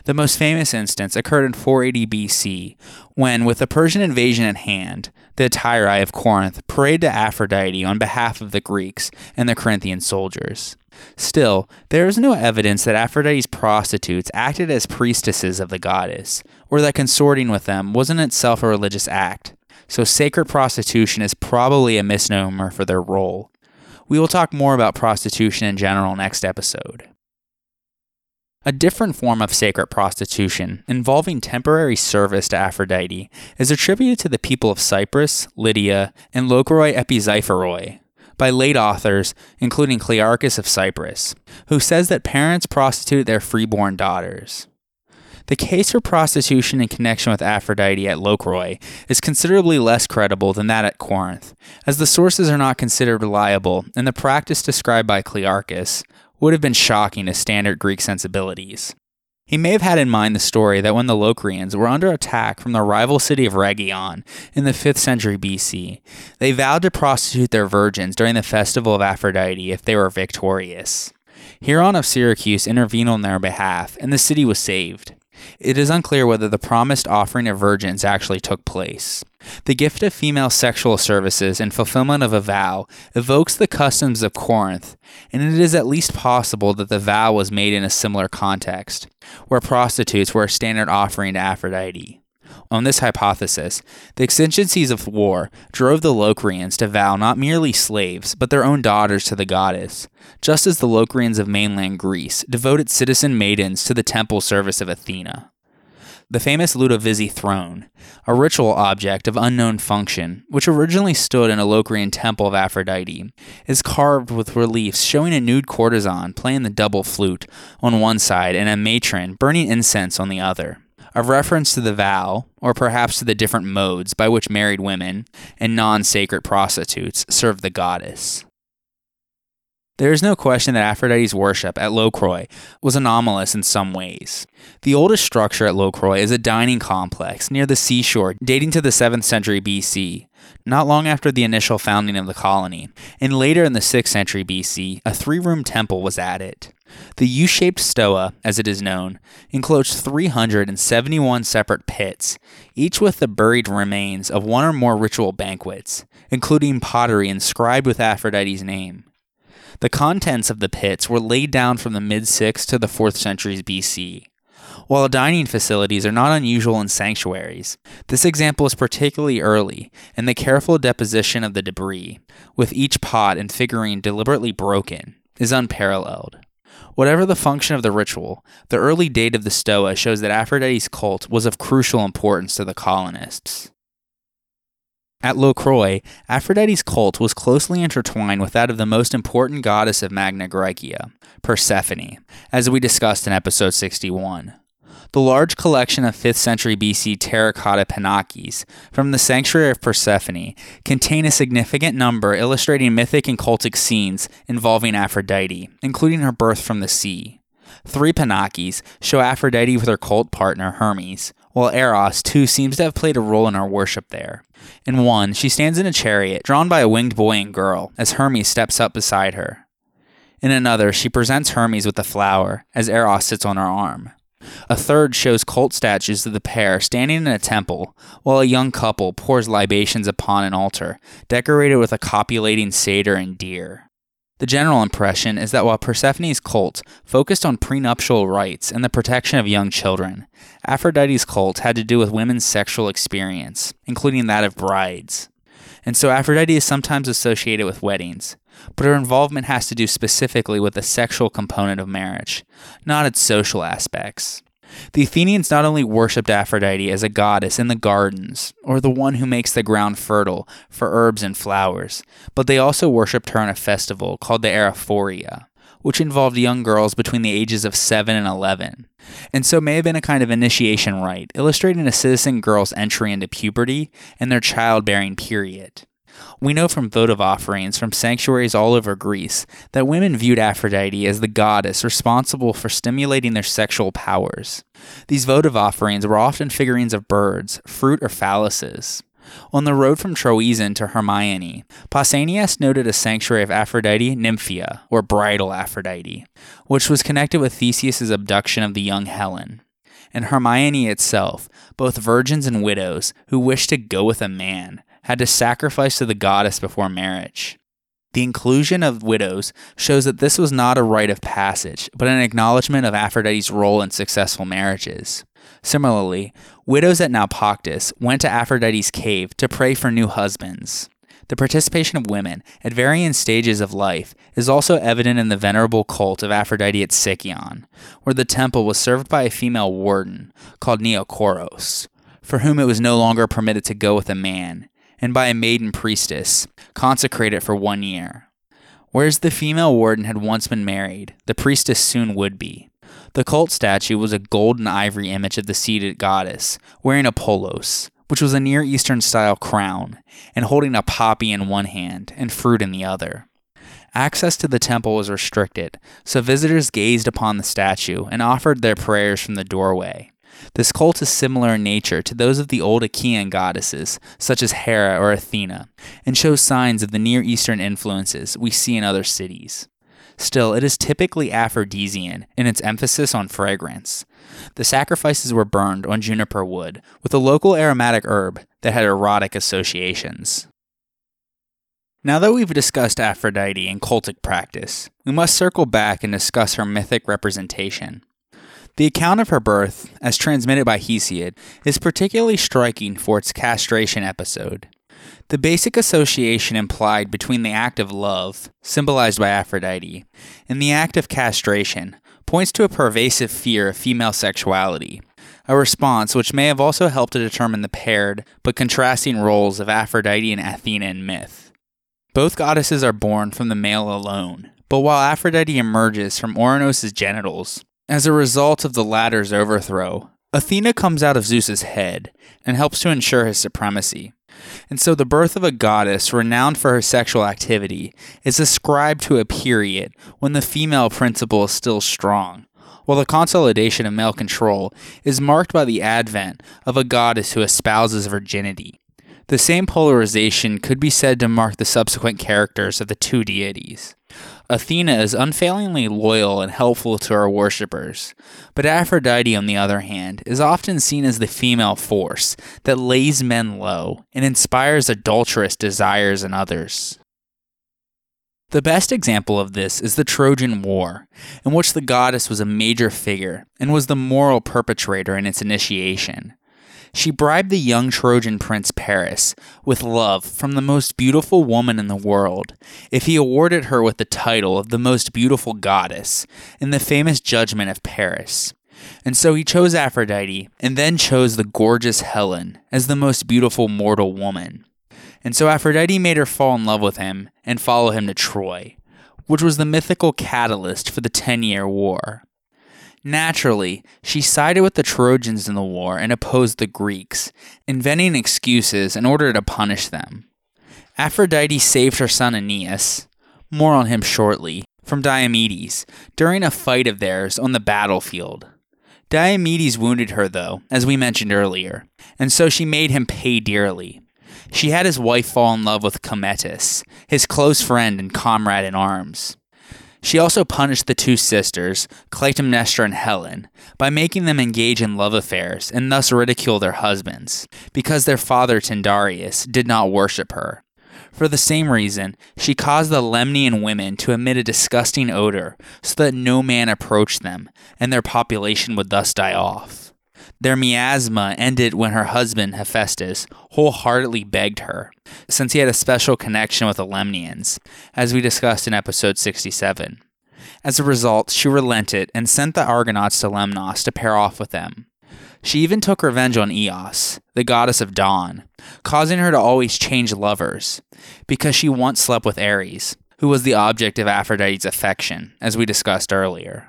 The most famous instance occurred in 480 BC, when, with the Persian invasion at hand, the hetairai of Corinth prayed to Aphrodite on behalf of the Greeks and the Corinthian soldiers. Still, there is no evidence that Aphrodite's prostitutes acted as priestesses of the goddess, or that consorting with them was in itself a religious act, so sacred prostitution is probably a misnomer for their role. We will talk more about prostitution in general next episode. A different form of sacred prostitution, involving temporary service to Aphrodite, is attributed to the people of Cyprus, Lydia, and Lokroi Epizyphoroi by late authors, including Clearchus of Cyprus, who says that parents prostitute their freeborn daughters. The case for prostitution in connection with Aphrodite at Lokroi is considerably less credible than that at Corinth, as the sources are not considered reliable, and the practice described by Clearchus, would have been shocking to standard Greek sensibilities. He may have had in mind the story that when the Locrians were under attack from the rival city of Rhegion in the 5th century BC, they vowed to prostitute their virgins during the festival of Aphrodite if they were victorious. Hieron of Syracuse intervened on their behalf, and the city was saved. It is unclear whether the promised offering of virgins actually took place. The gift of female sexual services in fulfillment of a vow evokes the customs of Corinth, and it is at least possible that the vow was made in a similar context, where prostitutes were a standard offering to Aphrodite. On this hypothesis, the exigencies of war drove the Locrians to vow not merely slaves, but their own daughters to the goddess, just as the Locrians of mainland Greece devoted citizen maidens to the temple service of Athena. The famous Ludovisi throne, a ritual object of unknown function, which originally stood in a Locrian temple of Aphrodite, is carved with reliefs showing a nude courtesan playing the double flute on one side and a matron burning incense on the other a reference to the vow, or perhaps to the different modes by which married women and non sacred prostitutes serve the goddess. There is no question that Aphrodite's worship at Locroi was anomalous in some ways. The oldest structure at Locroi is a dining complex near the seashore dating to the 7th century BC, not long after the initial founding of the colony, and later in the 6th century BC, a three room temple was added. The U shaped stoa, as it is known, enclosed 371 separate pits, each with the buried remains of one or more ritual banquets, including pottery inscribed with Aphrodite's name. The contents of the pits were laid down from the mid 6th to the 4th centuries BC. While dining facilities are not unusual in sanctuaries, this example is particularly early in the careful deposition of the debris, with each pot and figurine deliberately broken, is unparalleled. Whatever the function of the ritual, the early date of the Stoa shows that Aphrodite's cult was of crucial importance to the colonists. At Locroi, Aphrodite's cult was closely intertwined with that of the most important goddess of Magna Graecia, Persephone, as we discussed in episode 61. The large collection of 5th century BC terracotta pinakes from the sanctuary of Persephone contain a significant number illustrating mythic and cultic scenes involving Aphrodite, including her birth from the sea. Three pinakes show Aphrodite with her cult partner Hermes, while Eros too seems to have played a role in her worship there. In one, she stands in a chariot drawn by a winged boy and girl as Hermes steps up beside her. In another, she presents Hermes with a flower as Eros sits on her arm. A third shows cult statues of the pair standing in a temple, while a young couple pours libations upon an altar, decorated with a copulating satyr and deer. The general impression is that while Persephone's cult focused on prenuptial rites and the protection of young children, Aphrodite's cult had to do with women's sexual experience, including that of brides. And so Aphrodite is sometimes associated with weddings, but her involvement has to do specifically with the sexual component of marriage, not its social aspects. The Athenians not only worshipped Aphrodite as a goddess in the gardens, or the one who makes the ground fertile for herbs and flowers, but they also worshipped her in a festival called the Arrephoria, which involved young girls between the ages of 7 and 11, and so may have been a kind of initiation rite, illustrating a citizen girl's entry into puberty and their childbearing period. We know from votive offerings from sanctuaries all over Greece that women viewed Aphrodite as the goddess responsible for stimulating their sexual powers. These votive offerings were often figurines of birds, fruit, or phalluses. On the road from Troezen to Hermione, Pausanias noted a sanctuary of Aphrodite Nymphia, or bridal Aphrodite, which was connected with Theseus's abduction of the young Helen. In Hermione itself, both virgins and widows who wished to go with a man had to sacrifice to the goddess before marriage. The inclusion of widows shows that this was not a rite of passage, but an acknowledgement of Aphrodite's role in successful marriages. Similarly, widows at Naupactus went to Aphrodite's cave to pray for new husbands. The participation of women at varying stages of life is also evident in the venerable cult of Aphrodite at Sicyon, where the temple was served by a female warden called Neokoros, for whom it was no longer permitted to go with a man, and by a maiden priestess, consecrated for one year. Whereas the female warden had once been married, the priestess soon would be. The cult statue was a gold and ivory image of the seated goddess, wearing a polos, which was a Near Eastern style crown, and holding a poppy in one hand and fruit in the other. Access to the temple was restricted, so visitors gazed upon the statue and offered their prayers from the doorway. This cult is similar in nature to those of the old Achaean goddesses, such as Hera or Athena, and shows signs of the Near Eastern influences we see in other cities. Still, it is typically Aphrodisian in its emphasis on fragrance. The sacrifices were burned on juniper wood with a local aromatic herb that had erotic associations. Now that we've discussed Aphrodite and cultic practice, we must circle back and discuss her mythic representation. The account of her birth, as transmitted by Hesiod, is particularly striking for its castration episode. The basic association implied between the act of love, symbolized by Aphrodite, and the act of castration points to a pervasive fear of female sexuality, a response which may have also helped to determine the paired but contrasting roles of Aphrodite and Athena in myth. Both goddesses are born from the male alone, but while Aphrodite emerges from Ouranos' genitals, as a result of the latter's overthrow, Athena comes out of Zeus's head and helps to ensure his supremacy. And so the birth of a goddess renowned for her sexual activity is ascribed to a period when the female principle is still strong, while the consolidation of male control is marked by the advent of a goddess who espouses virginity. The same polarization could be said to mark the subsequent characters of the two deities. Athena is unfailingly loyal and helpful to her worshippers, but Aphrodite, on the other hand, is often seen as the female force that lays men low and inspires adulterous desires in others. The best example of this is the Trojan War, in which the goddess was a major figure and was the moral perpetrator in its initiation. She bribed the young Trojan prince Paris with love from the most beautiful woman in the world if he awarded her with the title of the most beautiful goddess in the famous judgment of Paris. And so he chose Aphrodite and then chose the gorgeous Helen as the most beautiful mortal woman. And so Aphrodite made her fall in love with him and follow him to Troy, which was the mythical catalyst for the Ten Year War. Naturally, she sided with the Trojans in the war and opposed the Greeks, inventing excuses in order to punish them. Aphrodite saved her son Aeneas, more on him shortly, from Diomedes during a fight of theirs on the battlefield. Diomedes wounded her, though, as we mentioned earlier, and so she made him pay dearly. She had his wife fall in love with Cometus, his close friend and comrade in arms. She also punished the two sisters, Clytemnestra and Helen, by making them engage in love affairs and thus ridicule their husbands, because their father Tyndareus did not worship her. For the same reason, she caused the Lemnian women to emit a disgusting odor so that no man approached them, and their population would thus die off. Their miasma ended when her husband, Hephaestus, wholeheartedly begged her, since he had a special connection with the Lemnians, as we discussed in episode 67. As a result, she relented and sent the Argonauts to Lemnos to pair off with them. She even took revenge on Eos, the goddess of dawn, causing her to always change lovers, because she once slept with Ares, who was the object of Aphrodite's affection, as we discussed earlier.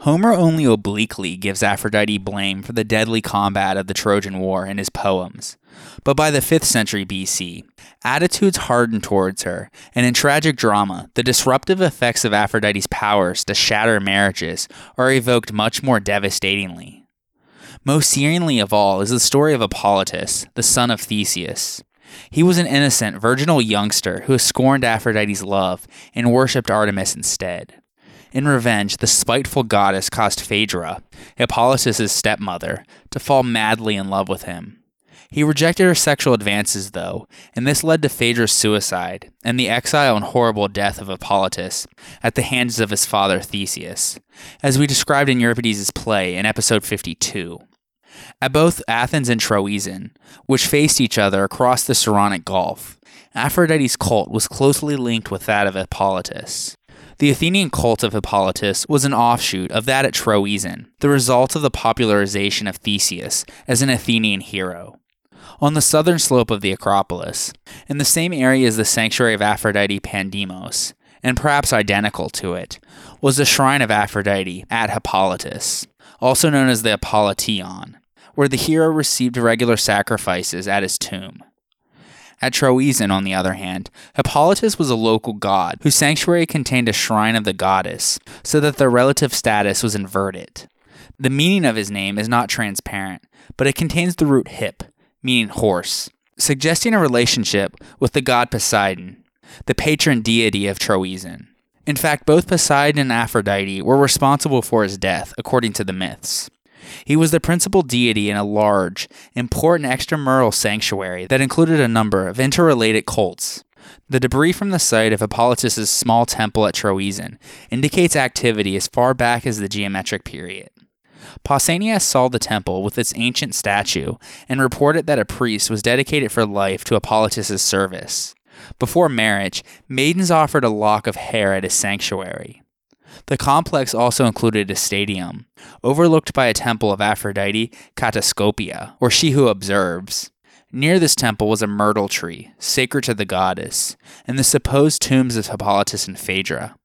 Homer only obliquely gives Aphrodite blame for the deadly combat of the Trojan War in his poems. But by the 5th century BC, attitudes hardened towards her, and in tragic drama, the disruptive effects of Aphrodite's powers to shatter marriages are evoked much more devastatingly. Most searingly of all is the story of Hippolytus, the son of Theseus. He was an innocent, virginal youngster who scorned Aphrodite's love and worshipped Artemis instead. In revenge, the spiteful goddess caused Phaedra, Hippolytus' stepmother, to fall madly in love with him. He rejected her sexual advances, though, and this led to Phaedra's suicide and the exile and horrible death of Hippolytus at the hands of his father Theseus, as we described in Euripides' play in episode 52. At both Athens and Troezen, which faced each other across the Saronic Gulf, Aphrodite's cult was closely linked with that of Hippolytus. The Athenian cult of Hippolytus was an offshoot of that at Troezen, the result of the popularization of Theseus as an Athenian hero. On the southern slope of the Acropolis, in the same area as the sanctuary of Aphrodite Pandemos, and perhaps identical to it, was the shrine of Aphrodite at Hippolytus, also known as the Hippolyteion, where the hero received regular sacrifices at his tomb. At Troezen, on the other hand, Hippolytus was a local god whose sanctuary contained a shrine of the goddess, so that their relative status was inverted. The meaning of his name is not transparent, but it contains the root hip, meaning horse, suggesting a relationship with the god Poseidon, the patron deity of Troezen. In fact, both Poseidon and Aphrodite were responsible for his death, according to the myths. He was the principal deity in a large, important extramural sanctuary that included a number of interrelated cults, The debris from the site of Hippolytus's small temple at Troezen indicates activity as far back as the geometric period. Pausanias saw the temple with its ancient statue and reported that a priest was dedicated for life to Hippolytus's service. Before marriage, maidens offered a lock of hair at his sanctuary. The complex also included a stadium, overlooked by a temple of Aphrodite Cataskopia, or she who observes. Near this temple was a myrtle tree, sacred to the goddess, and the supposed tombs of Hippolytus and Phaedra.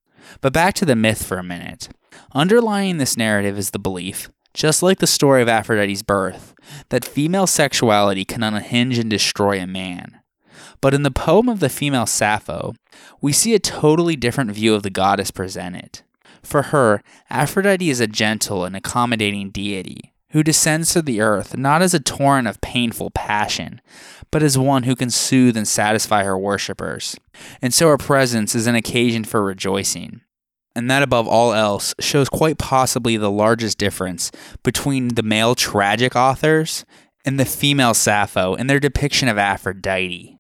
But back to the myth for a minute. Underlying this narrative is the belief, just like the story of Aphrodite's birth, that female sexuality can unhinge and destroy a man. But in the poem of the female Sappho, we see a totally different view of the goddess presented. For her, Aphrodite is a gentle and accommodating deity who descends to the earth not as a torrent of painful passion, but as one who can soothe and satisfy her worshippers. And so her presence is an occasion for rejoicing. And that above all else shows quite possibly the largest difference between the male tragic authors and the female Sappho in their depiction of Aphrodite.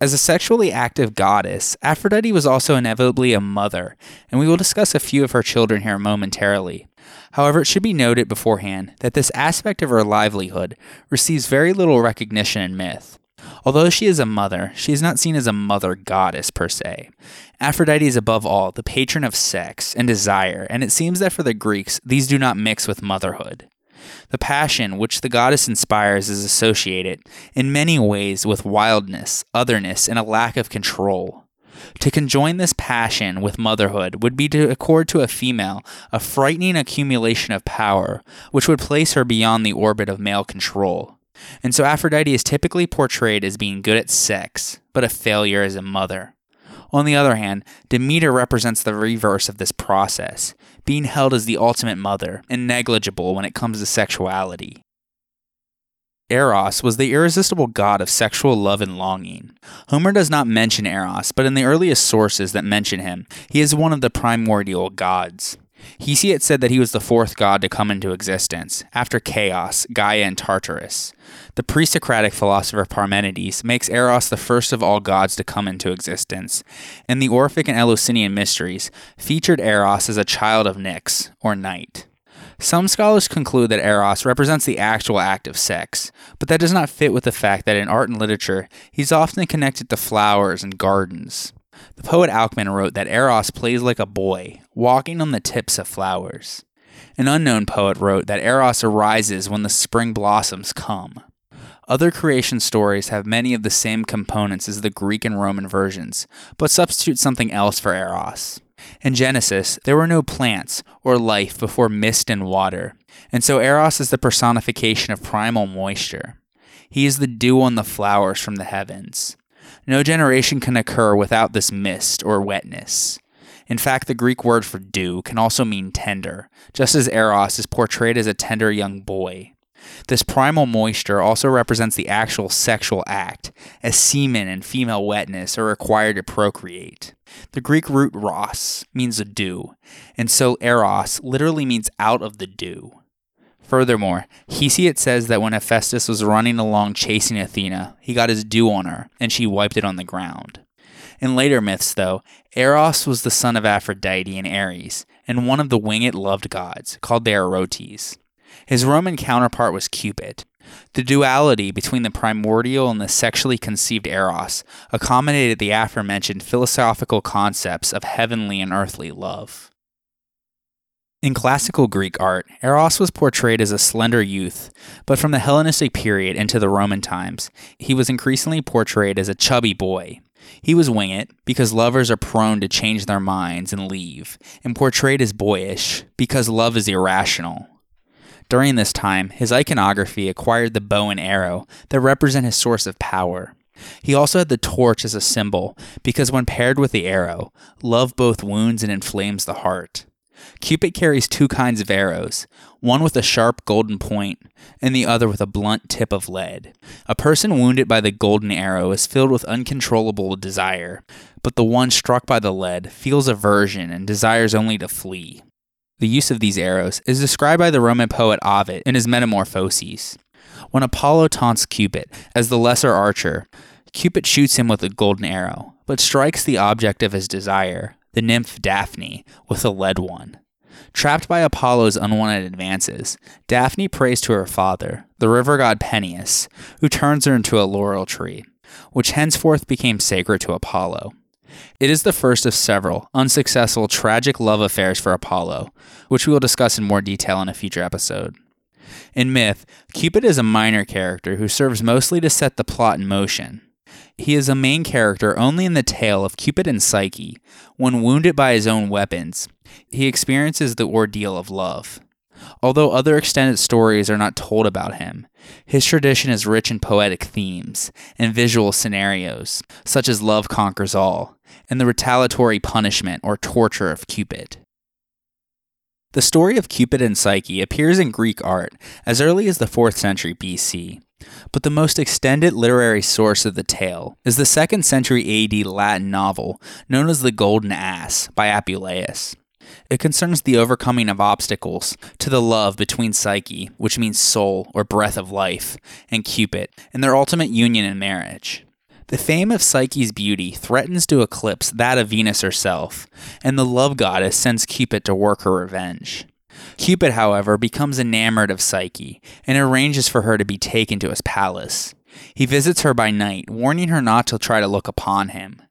As a sexually active goddess, Aphrodite was also inevitably a mother, and we will discuss a few of her children here momentarily. However, it should be noted beforehand that this aspect of her livelihood receives very little recognition in myth. Although she is a mother, she is not seen as a mother goddess per se. Aphrodite is above all the patron of sex and desire, and it seems that for the Greeks, these do not mix with motherhood. The passion which the goddess inspires is associated, in many ways, with wildness, otherness, and a lack of control. To conjoin this passion with motherhood would be to accord to a female a frightening accumulation of power, which would place her beyond the orbit of male control. And so Aphrodite is typically portrayed as being good at sex, but a failure as a mother. On the other hand, Demeter represents the reverse of this process, being held as the ultimate mother and negligible when it comes to sexuality. Eros was the irresistible god of sexual love and longing. Homer does not mention Eros, but in the earliest sources that mention him, he is one of the primordial gods. Hesiod said that he was the fourth god to come into existence, after Chaos, Gaia, and Tartarus. The pre Socratic philosopher Parmenides makes Eros the first of all gods to come into existence, and the Orphic and Eleusinian mysteries featured Eros as a child of Nyx, or night. Some scholars conclude that Eros represents the actual act of sex, but that does not fit with the fact that in art and literature, he's often connected to flowers and gardens. The poet Alcman wrote that Eros plays like a boy, walking on the tips of flowers. An unknown poet wrote that Eros arises when the spring blossoms come. Other creation stories have many of the same components as the Greek and Roman versions, but substitute something else for Eros. In Genesis, there were no plants or life before mist and water, and so Eros is the personification of primal moisture. He is the dew on the flowers from the heavens. No generation can occur without this mist or wetness. In fact, the Greek word for dew can also mean tender, just as Eros is portrayed as a tender young boy. This primal moisture also represents the actual sexual act, as semen and female wetness are required to procreate. The Greek root ros means a dew, and so eros literally means out of the dew. Furthermore, Hesiod says that when Hephaestus was running along chasing Athena, he got his dew on her, and she wiped it on the ground. In later myths, though, Eros was the son of Aphrodite and Ares, and one of the winged loved gods, called the Erotes. His Roman counterpart was Cupid. The duality between the primordial and the sexually conceived Eros accommodated the aforementioned philosophical concepts of heavenly and earthly love. In classical Greek art, Eros was portrayed as a slender youth, but from the Hellenistic period into the Roman times, he was increasingly portrayed as a chubby boy. He was winged because lovers are prone to change their minds and leave, and portrayed as boyish because love is irrational. During this time, his iconography acquired the bow and arrow that represent his source of power. He also had the torch as a symbol because when paired with the arrow, love both wounds and inflames the heart. Cupid carries two kinds of arrows, one with a sharp golden point, and the other with a blunt tip of lead. A person wounded by the golden arrow is filled with uncontrollable desire, but the one struck by the lead feels aversion and desires only to flee. The use of these arrows is described by the Roman poet Ovid in his Metamorphoses. When Apollo taunts Cupid as the lesser archer, Cupid shoots him with a golden arrow, but strikes the object of his desire, the nymph Daphne, with a lead one. Trapped by Apollo's unwanted advances, Daphne prays to her father, the river god Peneus, who turns her into a laurel tree, which henceforth became sacred to Apollo. It is the first of several unsuccessful tragic love affairs for Apollo, which we will discuss in more detail in a future episode. In myth, Cupid is a minor character who serves mostly to set the plot in motion. He is a main character only in the tale of Cupid and Psyche. When wounded by his own weapons, he experiences the ordeal of love. Although other extended stories are not told about him, his tradition is rich in poetic themes and visual scenarios, such as love conquers all, and the retaliatory punishment or torture of Cupid. The story of Cupid and Psyche appears in Greek art as early as the 4th century BC, but the most extended literary source of the tale is the 2nd century AD Latin novel known as The Golden Ass by Apuleius. It concerns the overcoming of obstacles to the love between Psyche, which means soul or breath of life, and Cupid, and their ultimate union in marriage. The fame of Psyche's beauty threatens to eclipse that of Venus herself, and the love goddess sends Cupid to work her revenge. Cupid, however, becomes enamored of Psyche and arranges for her to be taken to his palace. He visits her by night, warning her not to try to look upon him.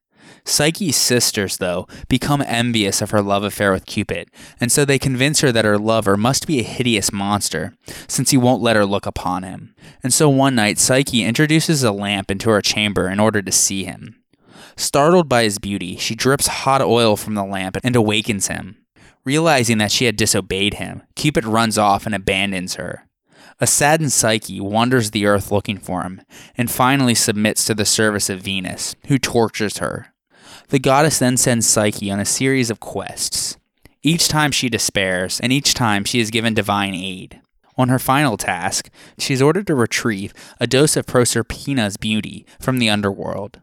Psyche's sisters, though, become envious of her love affair with Cupid, and so they convince her that her lover must be a hideous monster, since he won't let her look upon him. And so one night, Psyche introduces a lamp into her chamber in order to see him. Startled by his beauty, she drips hot oil from the lamp and awakens him. Realizing that she had disobeyed him, Cupid runs off and abandons her. A saddened Psyche wanders the earth looking for him, and finally submits to the service of Venus, who tortures her. The goddess then sends Psyche on a series of quests. Each time she despairs, and each time she is given divine aid. On her final task, she is ordered to retrieve a dose of Proserpina's beauty from the underworld.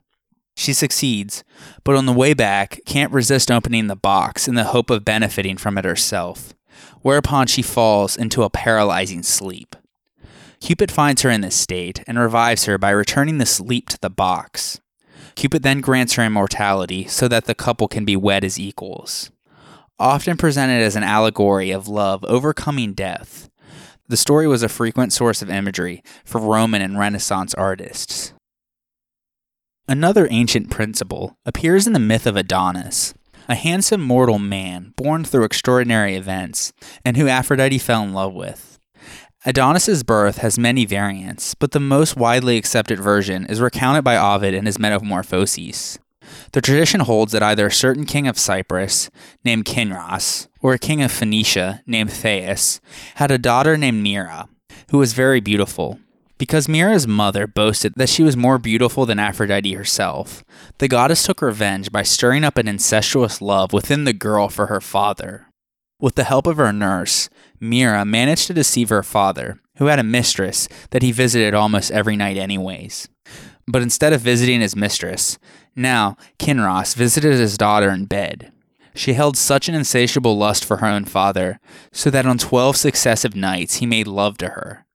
She succeeds, but on the way back, can't resist opening the box in the hope of benefiting from it herself, whereupon she falls into a paralyzing sleep. Cupid finds her in this state and revives her by returning the sleep to the box. Cupid then grants her immortality so that the couple can be wed as equals. Often presented as an allegory of love overcoming death, the story was a frequent source of imagery for Roman and Renaissance artists. Another ancient principle appears in the myth of Adonis, a handsome mortal man born through extraordinary events and who Aphrodite fell in love with. Adonis's birth has many variants, but the most widely accepted version is recounted by Ovid in his Metamorphoses. The tradition holds that either a certain king of Cyprus, named Kinyras, or a king of Phoenicia, named Theias, had a daughter named Myrrha, who was very beautiful. Because Myrrha's mother boasted that she was more beautiful than Aphrodite herself, the goddess took revenge by stirring up an incestuous love within the girl for her father. With the help of her nurse, Myrrha managed to deceive her father, who had a mistress that he visited almost every night, anyways. But instead of visiting his mistress, now Kinyras visited his daughter in bed. She held such an insatiable lust for her own father, so that on 12 successive nights he made love to her.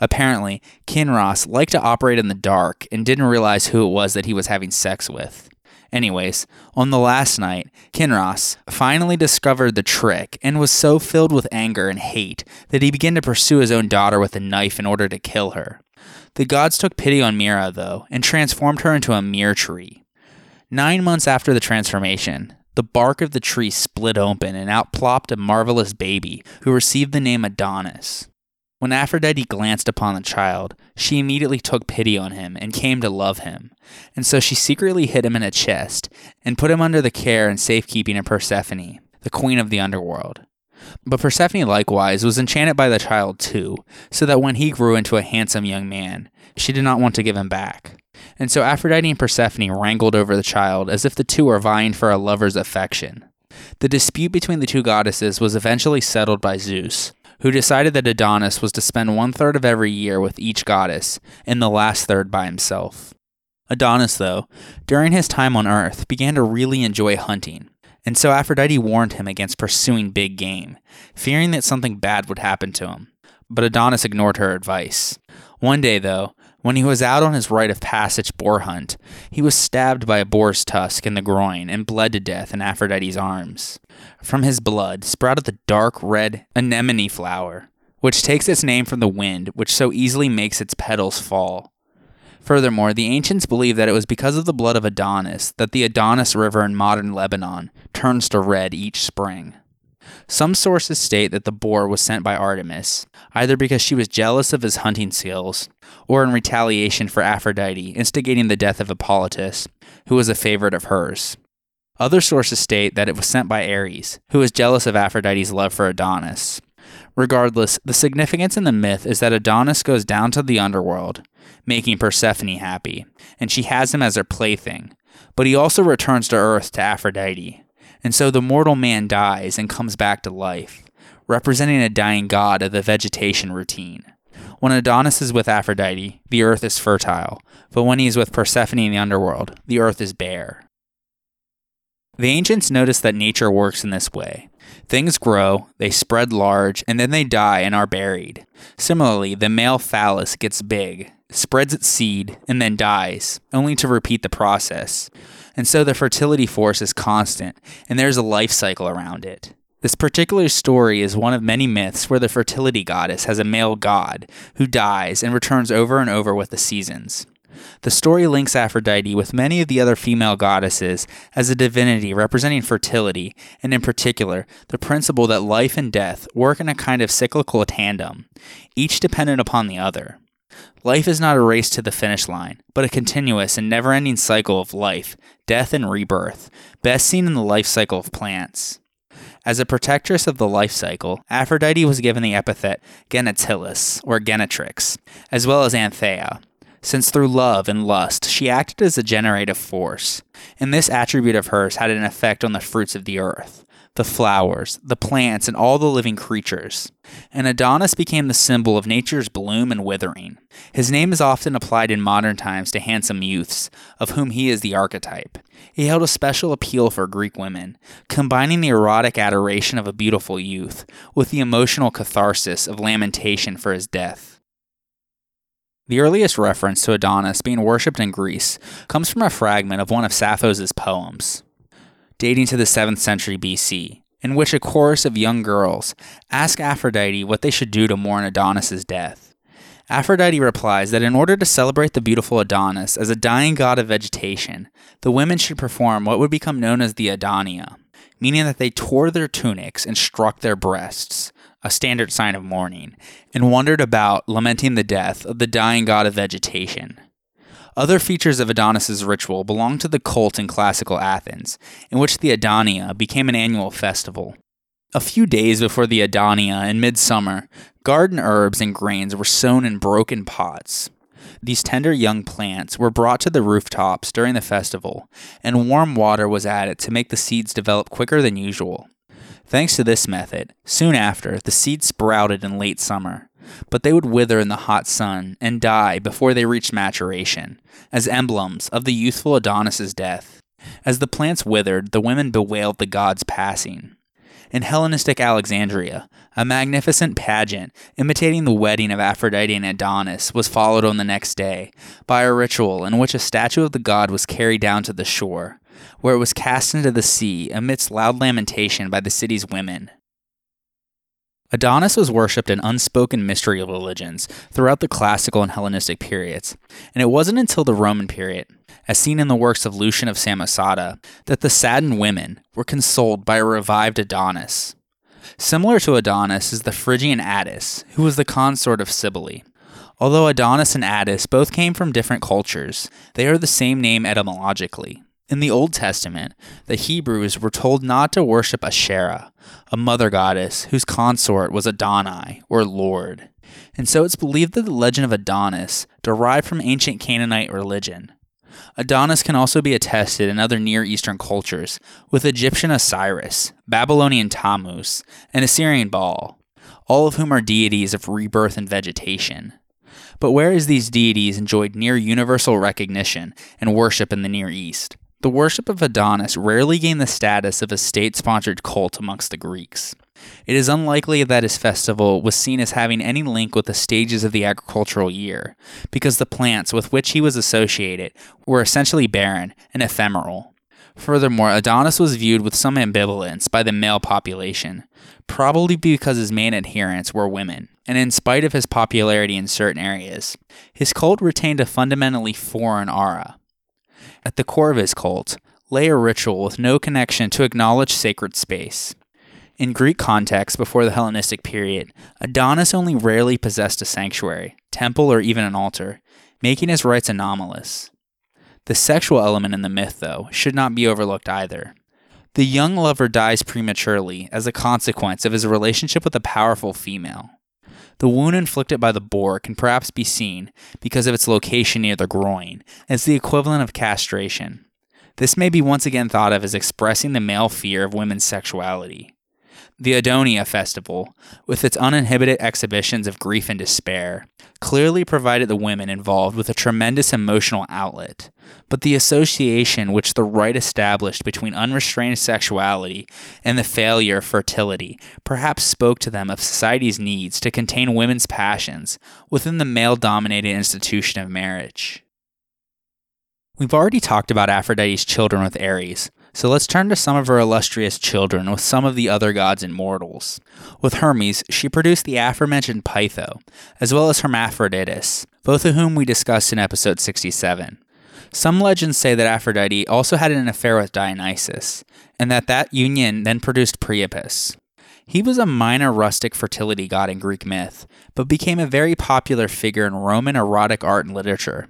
Apparently, Kinyras liked to operate in the dark and didn't realize who it was that he was having sex with. Anyways, on the last night, Kinyras finally discovered the trick and was so filled with anger and hate that he began to pursue his own daughter with a knife in order to kill her. The gods took pity on Myrrha, though, and transformed her into a myrrh tree. Nine months after the transformation, the bark of the tree split open and out plopped a marvelous baby who received the name Adonis. When Aphrodite glanced upon the child, she immediately took pity on him and came to love him. And so she secretly hid him in a chest and put him under the care and safekeeping of Persephone, the queen of the underworld. But Persephone likewise was enchanted by the child too, so that when he grew into a handsome young man, she did not want to give him back. And so Aphrodite and Persephone wrangled over the child as if the two were vying for a lover's affection. The dispute between the two goddesses was eventually settled by Zeus, who decided that Adonis was to spend one third of every year with each goddess, and the last third by himself. Adonis, though, during his time on Earth, began to really enjoy hunting, and so Aphrodite warned him against pursuing big game, fearing that something bad would happen to him. But Adonis ignored her advice. One day, though, When he was out on his rite of passage boar hunt, he was stabbed by a boar's tusk in the groin and bled to death in Aphrodite's arms. From his blood sprouted the dark red anemone flower, which takes its name from the wind which so easily makes its petals fall. Furthermore, the ancients believed that it was because of the blood of Adonis that the Adonis River in modern Lebanon turns to red each spring. Some sources state that the boar was sent by Artemis, either because she was jealous of his hunting skills, or in retaliation for Aphrodite instigating the death of Hippolytus, who was a favorite of hers. Other sources state that it was sent by Ares, who was jealous of Aphrodite's love for Adonis. Regardless, the significance in the myth is that Adonis goes down to the underworld, making Persephone happy, and she has him as her plaything, but he also returns to Earth to Aphrodite, and so the mortal man dies and comes back to life, representing a dying god of the vegetation routine. When Adonis is with Aphrodite, the earth is fertile, but when he is with Persephone in the underworld, the earth is bare. The ancients noticed that nature works in this way. Things grow, they spread large, and then they die and are buried. Similarly, the male phallus gets big, spreads its seed, and then dies, only to repeat the process. And so the fertility force is constant, and there's a life cycle around it. This particular story is one of many myths where the fertility goddess has a male god who dies and returns over and over with the seasons. The story links Aphrodite with many of the other female goddesses as a divinity representing fertility, and in particular, the principle that life and death work in a kind of cyclical tandem, each dependent upon the other. Life is not a race to the finish line, but a continuous and never ending cycle of life, death, and rebirth, best seen in the life cycle of plants. As a protectress of the life cycle, Aphrodite was given the epithet Genetyllis, or Genetrix, as well as Antheia, since through love and lust she acted as a generative force, and this attribute of hers had an effect on the fruits of the earth the flowers, the plants, and all the living creatures. And Adonis became the symbol of nature's bloom and withering. His name is often applied in modern times to handsome youths, of whom he is the archetype. He held a special appeal for Greek women, combining the erotic adoration of a beautiful youth with the emotional catharsis of lamentation for his death. The earliest reference to Adonis being worshipped in Greece comes from a fragment of one of Sappho's poems dating to the 7th century BC, in which a chorus of young girls ask Aphrodite what they should do to mourn Adonis's death. Aphrodite replies that in order to celebrate the beautiful Adonis as a dying god of vegetation, the women should perform what would become known as the Adonia, meaning that they tore their tunics and struck their breasts, a standard sign of mourning, and wandered about lamenting the death of the dying god of vegetation. Other features of Adonis's ritual belong to the cult in classical Athens, in which the Adonia became an annual festival. A few days before the Adonia in midsummer, garden herbs and grains were sown in broken pots. These tender young plants were brought to the rooftops during the festival, and warm water was added to make the seeds develop quicker than usual. Thanks to this method, soon after, the seeds sprouted in late summer but they would wither in the hot sun and die before they reached maturation, as emblems of the youthful Adonis's death. As the plants withered, the women bewailed the god's passing. In Hellenistic Alexandria, a magnificent pageant imitating the wedding of Aphrodite and Adonis was followed on the next day by a ritual in which a statue of the god was carried down to the shore, where it was cast into the sea amidst loud lamentation by the city's women. Adonis was worshipped in unspoken mystery religions throughout the classical and Hellenistic periods, and it wasn't until the Roman period, as seen in the works of Lucian of Samosata, that the saddened women were consoled by a revived Adonis. Similar to Adonis is the Phrygian Attis, who was the consort of Cybele. Although Adonis and Attis both came from different cultures, they are the same name etymologically. In the Old Testament, the Hebrews were told not to worship Asherah, a mother goddess whose consort was Adonai, or Lord. And so it's believed that the legend of Adonis derived from ancient Canaanite religion. Adonis can also be attested in other Near Eastern cultures, with Egyptian Osiris, Babylonian Tammuz, and Assyrian Baal, all of whom are deities of rebirth and vegetation. But whereas these deities enjoyed near universal recognition and worship in the Near East, the worship of Adonis rarely gained the status of a state sponsored cult amongst the Greeks. It is unlikely that his festival was seen as having any link with the stages of the agricultural year, because the plants with which he was associated were essentially barren and ephemeral. Furthermore, Adonis was viewed with some ambivalence by the male population, probably because his main adherents were women, and in spite of his popularity in certain areas, his cult retained a fundamentally foreign aura. At the core of his cult lay a ritual with no connection to acknowledged sacred space. In Greek context before the Hellenistic period, Adonis only rarely possessed a sanctuary, temple, or even an altar, making his rites anomalous. The sexual element in the myth, though, should not be overlooked either. The young lover dies prematurely as a consequence of his relationship with a powerful female. The wound inflicted by the boar can perhaps be seen, because of its location near the groin, as the equivalent of castration. This may be once again thought of as expressing the male fear of women's sexuality. The Adonia Festival, with its uninhibited exhibitions of grief and despair, clearly provided the women involved with a tremendous emotional outlet. But the association which the rite established between unrestrained sexuality and the failure of fertility perhaps spoke to them of society's needs to contain women's passions within the male dominated institution of marriage. We've already talked about Aphrodite's children with Ares, so let's turn to some of her illustrious children with some of the other gods and mortals. With Hermes, she produced the aforementioned Peitho, as well as Hermaphroditus, both of whom we discussed in episode 67. Some legends say that Aphrodite also had an affair with Dionysus, and that that union then produced Priapus. He was a minor rustic fertility god in Greek myth, but became a very popular figure in Roman erotic art and literature.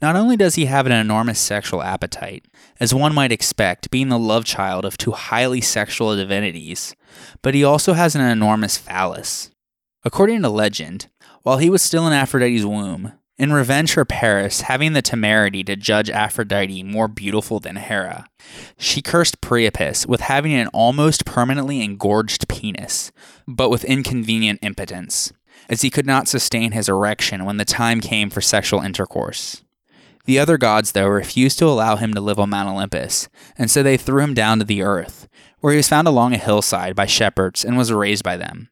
Not only does he have an enormous sexual appetite, as one might expect, being the love child of two highly sexual divinities, but he also has an enormous phallus. According to legend, while he was still in Aphrodite's womb, in revenge for Paris having the temerity to judge Aphrodite more beautiful than Hera, she cursed Priapus with having an almost permanently engorged penis, but with inconvenient impotence, as he could not sustain his erection when the time came for sexual intercourse. The other gods, though, refused to allow him to live on Mount Olympus, and so they threw him down to the earth, where he was found along a hillside by shepherds and was raised by them.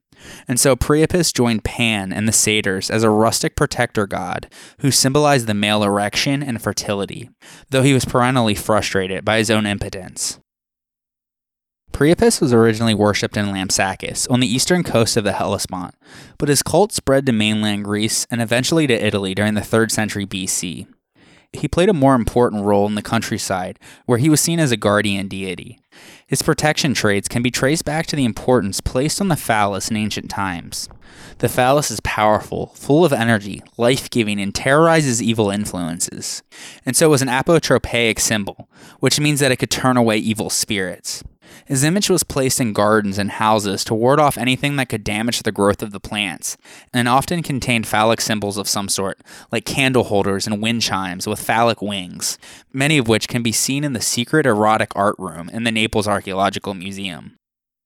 And so Priapus joined Pan and the satyrs as a rustic protector god who symbolized the male erection and fertility, though he was perennially frustrated by his own impotence. Priapus was originally worshipped in Lampsacus on the eastern coast of the Hellespont, but his cult spread to mainland Greece and eventually to Italy during the 3rd century BC he played a more important role in the countryside, where he was seen as a guardian deity. His protection traits can be traced back to the importance placed on the phallus in ancient times. The phallus is powerful, full of energy, life giving, and terrorizes evil influences. And so was an apotropaic symbol, which means that it could turn away evil spirits. His image was placed in gardens and houses to ward off anything that could damage the growth of the plants, and often contained phallic symbols of some sort, like candle holders and wind chimes with phallic wings, many of which can be seen in the secret erotic art room in the Naples Archaeological Museum.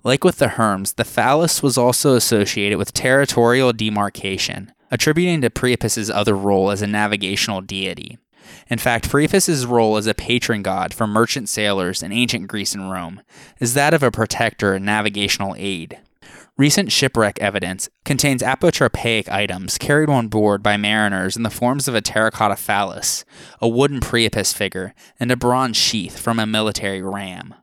Like with the Herms, the phallus was also associated with territorial demarcation, attributing to Priapus's other role as a navigational deity. In fact, Priapus's role as a patron god for merchant sailors in ancient Greece and Rome is that of a protector and navigational aid. Recent shipwreck evidence contains apotropaic items carried on board by mariners in the forms of a terracotta phallus, a wooden Priapus figure, and a bronze sheath from a military ram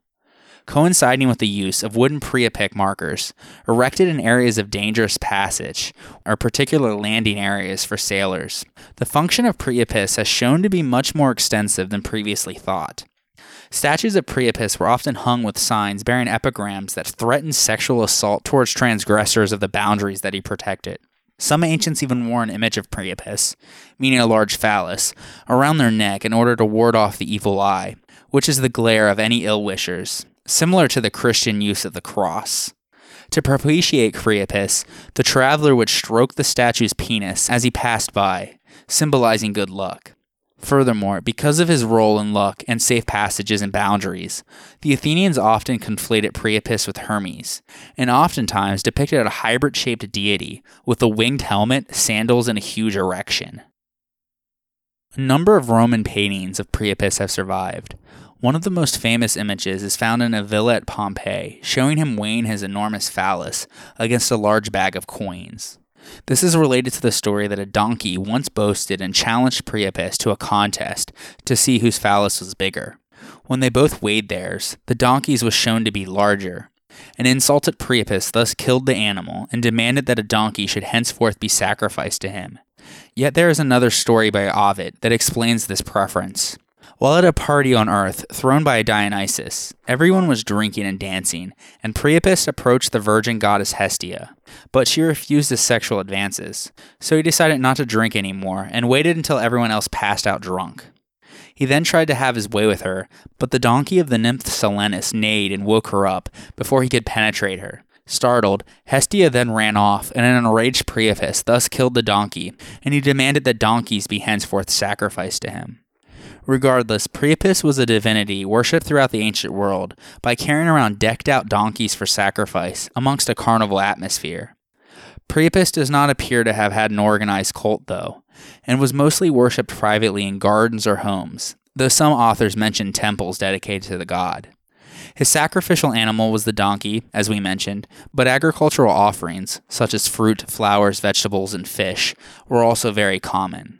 coinciding with the use of wooden Priapic markers erected in areas of dangerous passage or particular landing areas for sailors. The function of Priapus has shown to be much more extensive than previously thought. Statues of Priapus were often hung with signs bearing epigrams that threatened sexual assault towards transgressors of the boundaries that he protected. Some ancients even wore an image of Priapus, meaning a large phallus, around their neck in order to ward off the evil eye, which is the glare of any ill wishers similar to the Christian use of the cross. To propitiate Priapus, the traveler would stroke the statue's penis as he passed by, symbolizing good luck. Furthermore, because of his role in luck and safe passages and boundaries, the Athenians often conflated Priapus with Hermes, and oftentimes depicted a hybrid shaped deity with a winged helmet, sandals, and a huge erection. A number of Roman paintings of Priapus have survived, One of the most famous images is found in a villa at Pompeii, showing him weighing his enormous phallus against a large bag of coins. This is related to the story that a donkey once boasted and challenged Priapus to a contest to see whose phallus was bigger. When they both weighed theirs, the donkey's was shown to be larger. An insulted Priapus thus killed the animal and demanded that a donkey should henceforth be sacrificed to him. Yet there is another story by Ovid that explains this preference. While at a party on Earth thrown by Dionysus, everyone was drinking and dancing, and Priapus approached the virgin goddess Hestia, but she refused his sexual advances, so he decided not to drink anymore and waited until everyone else passed out drunk. He then tried to have his way with her, but the donkey of the nymph Silenus neighed and woke her up before he could penetrate her. Startled, Hestia then ran off, and an enraged Priapus thus killed the donkey, and he demanded that donkeys be henceforth sacrificed to him. Regardless, Priapus was a divinity worshipped throughout the ancient world by carrying around decked out donkeys for sacrifice amongst a carnival atmosphere. Priapus does not appear to have had an organized cult, though, and was mostly worshipped privately in gardens or homes, though some authors mention temples dedicated to the god. His sacrificial animal was the donkey, as we mentioned, but agricultural offerings, such as fruit, flowers, vegetables, and fish, were also very common.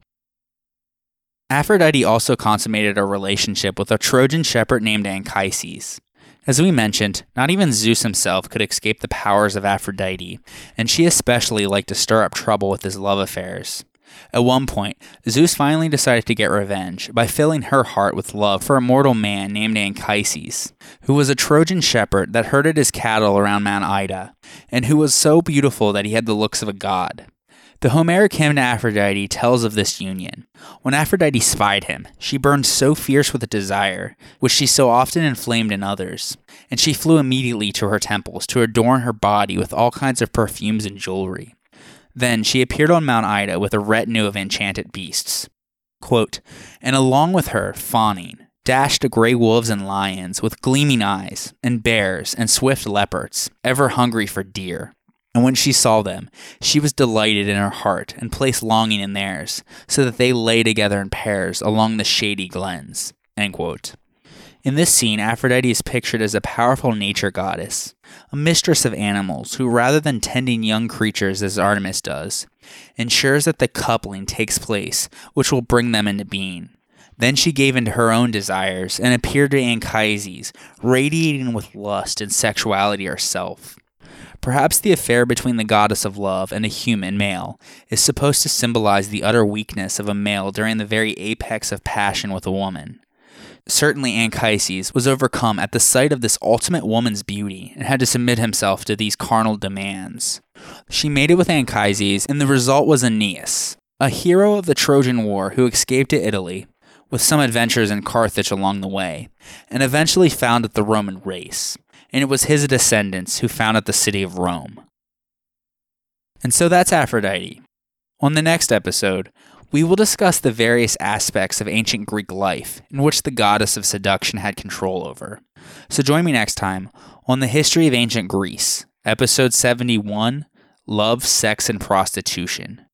Aphrodite also consummated a relationship with a Trojan shepherd named Anchises. As we mentioned, not even Zeus himself could escape the powers of Aphrodite, and she especially liked to stir up trouble with his love affairs. At one point, Zeus finally decided to get revenge by filling her heart with love for a mortal man named Anchises, who was a Trojan shepherd that herded his cattle around Mount Ida, and who was so beautiful that he had the looks of a god. The Homeric hymn to Aphrodite tells of this union. When Aphrodite spied him, she burned so fierce with desire, which she so often inflamed in others, and she flew immediately to her temples to adorn her body with all kinds of perfumes and jewelry. Then she appeared on Mount Ida with a retinue of enchanted beasts. Quote, and along with her, fawning, dashed grey wolves and lions with gleaming eyes, and bears and swift leopards, ever hungry for deer. And when she saw them, she was delighted in her heart and placed longing in theirs, so that they lay together in pairs along the shady glens. In this scene, Aphrodite is pictured as a powerful nature goddess, a mistress of animals who, rather than tending young creatures as Artemis does, ensures that the coupling takes place which will bring them into being. Then she gave in to her own desires and appeared to Anchises, radiating with lust and sexuality herself. Perhaps the affair between the goddess of love and a human male is supposed to symbolize the utter weakness of a male during the very apex of passion with a woman. Certainly, Anchises was overcome at the sight of this ultimate woman's beauty and had to submit himself to these carnal demands. She made it with Anchises, and the result was Aeneas, a hero of the Trojan War who escaped to Italy, with some adventures in Carthage along the way, and eventually founded the Roman race and it was his descendants who founded the city of Rome. And so that's Aphrodite. On the next episode, we will discuss the various aspects of ancient Greek life in which the goddess of seduction had control over. So join me next time on the history of ancient Greece, episode 71 Love, Sex, and Prostitution.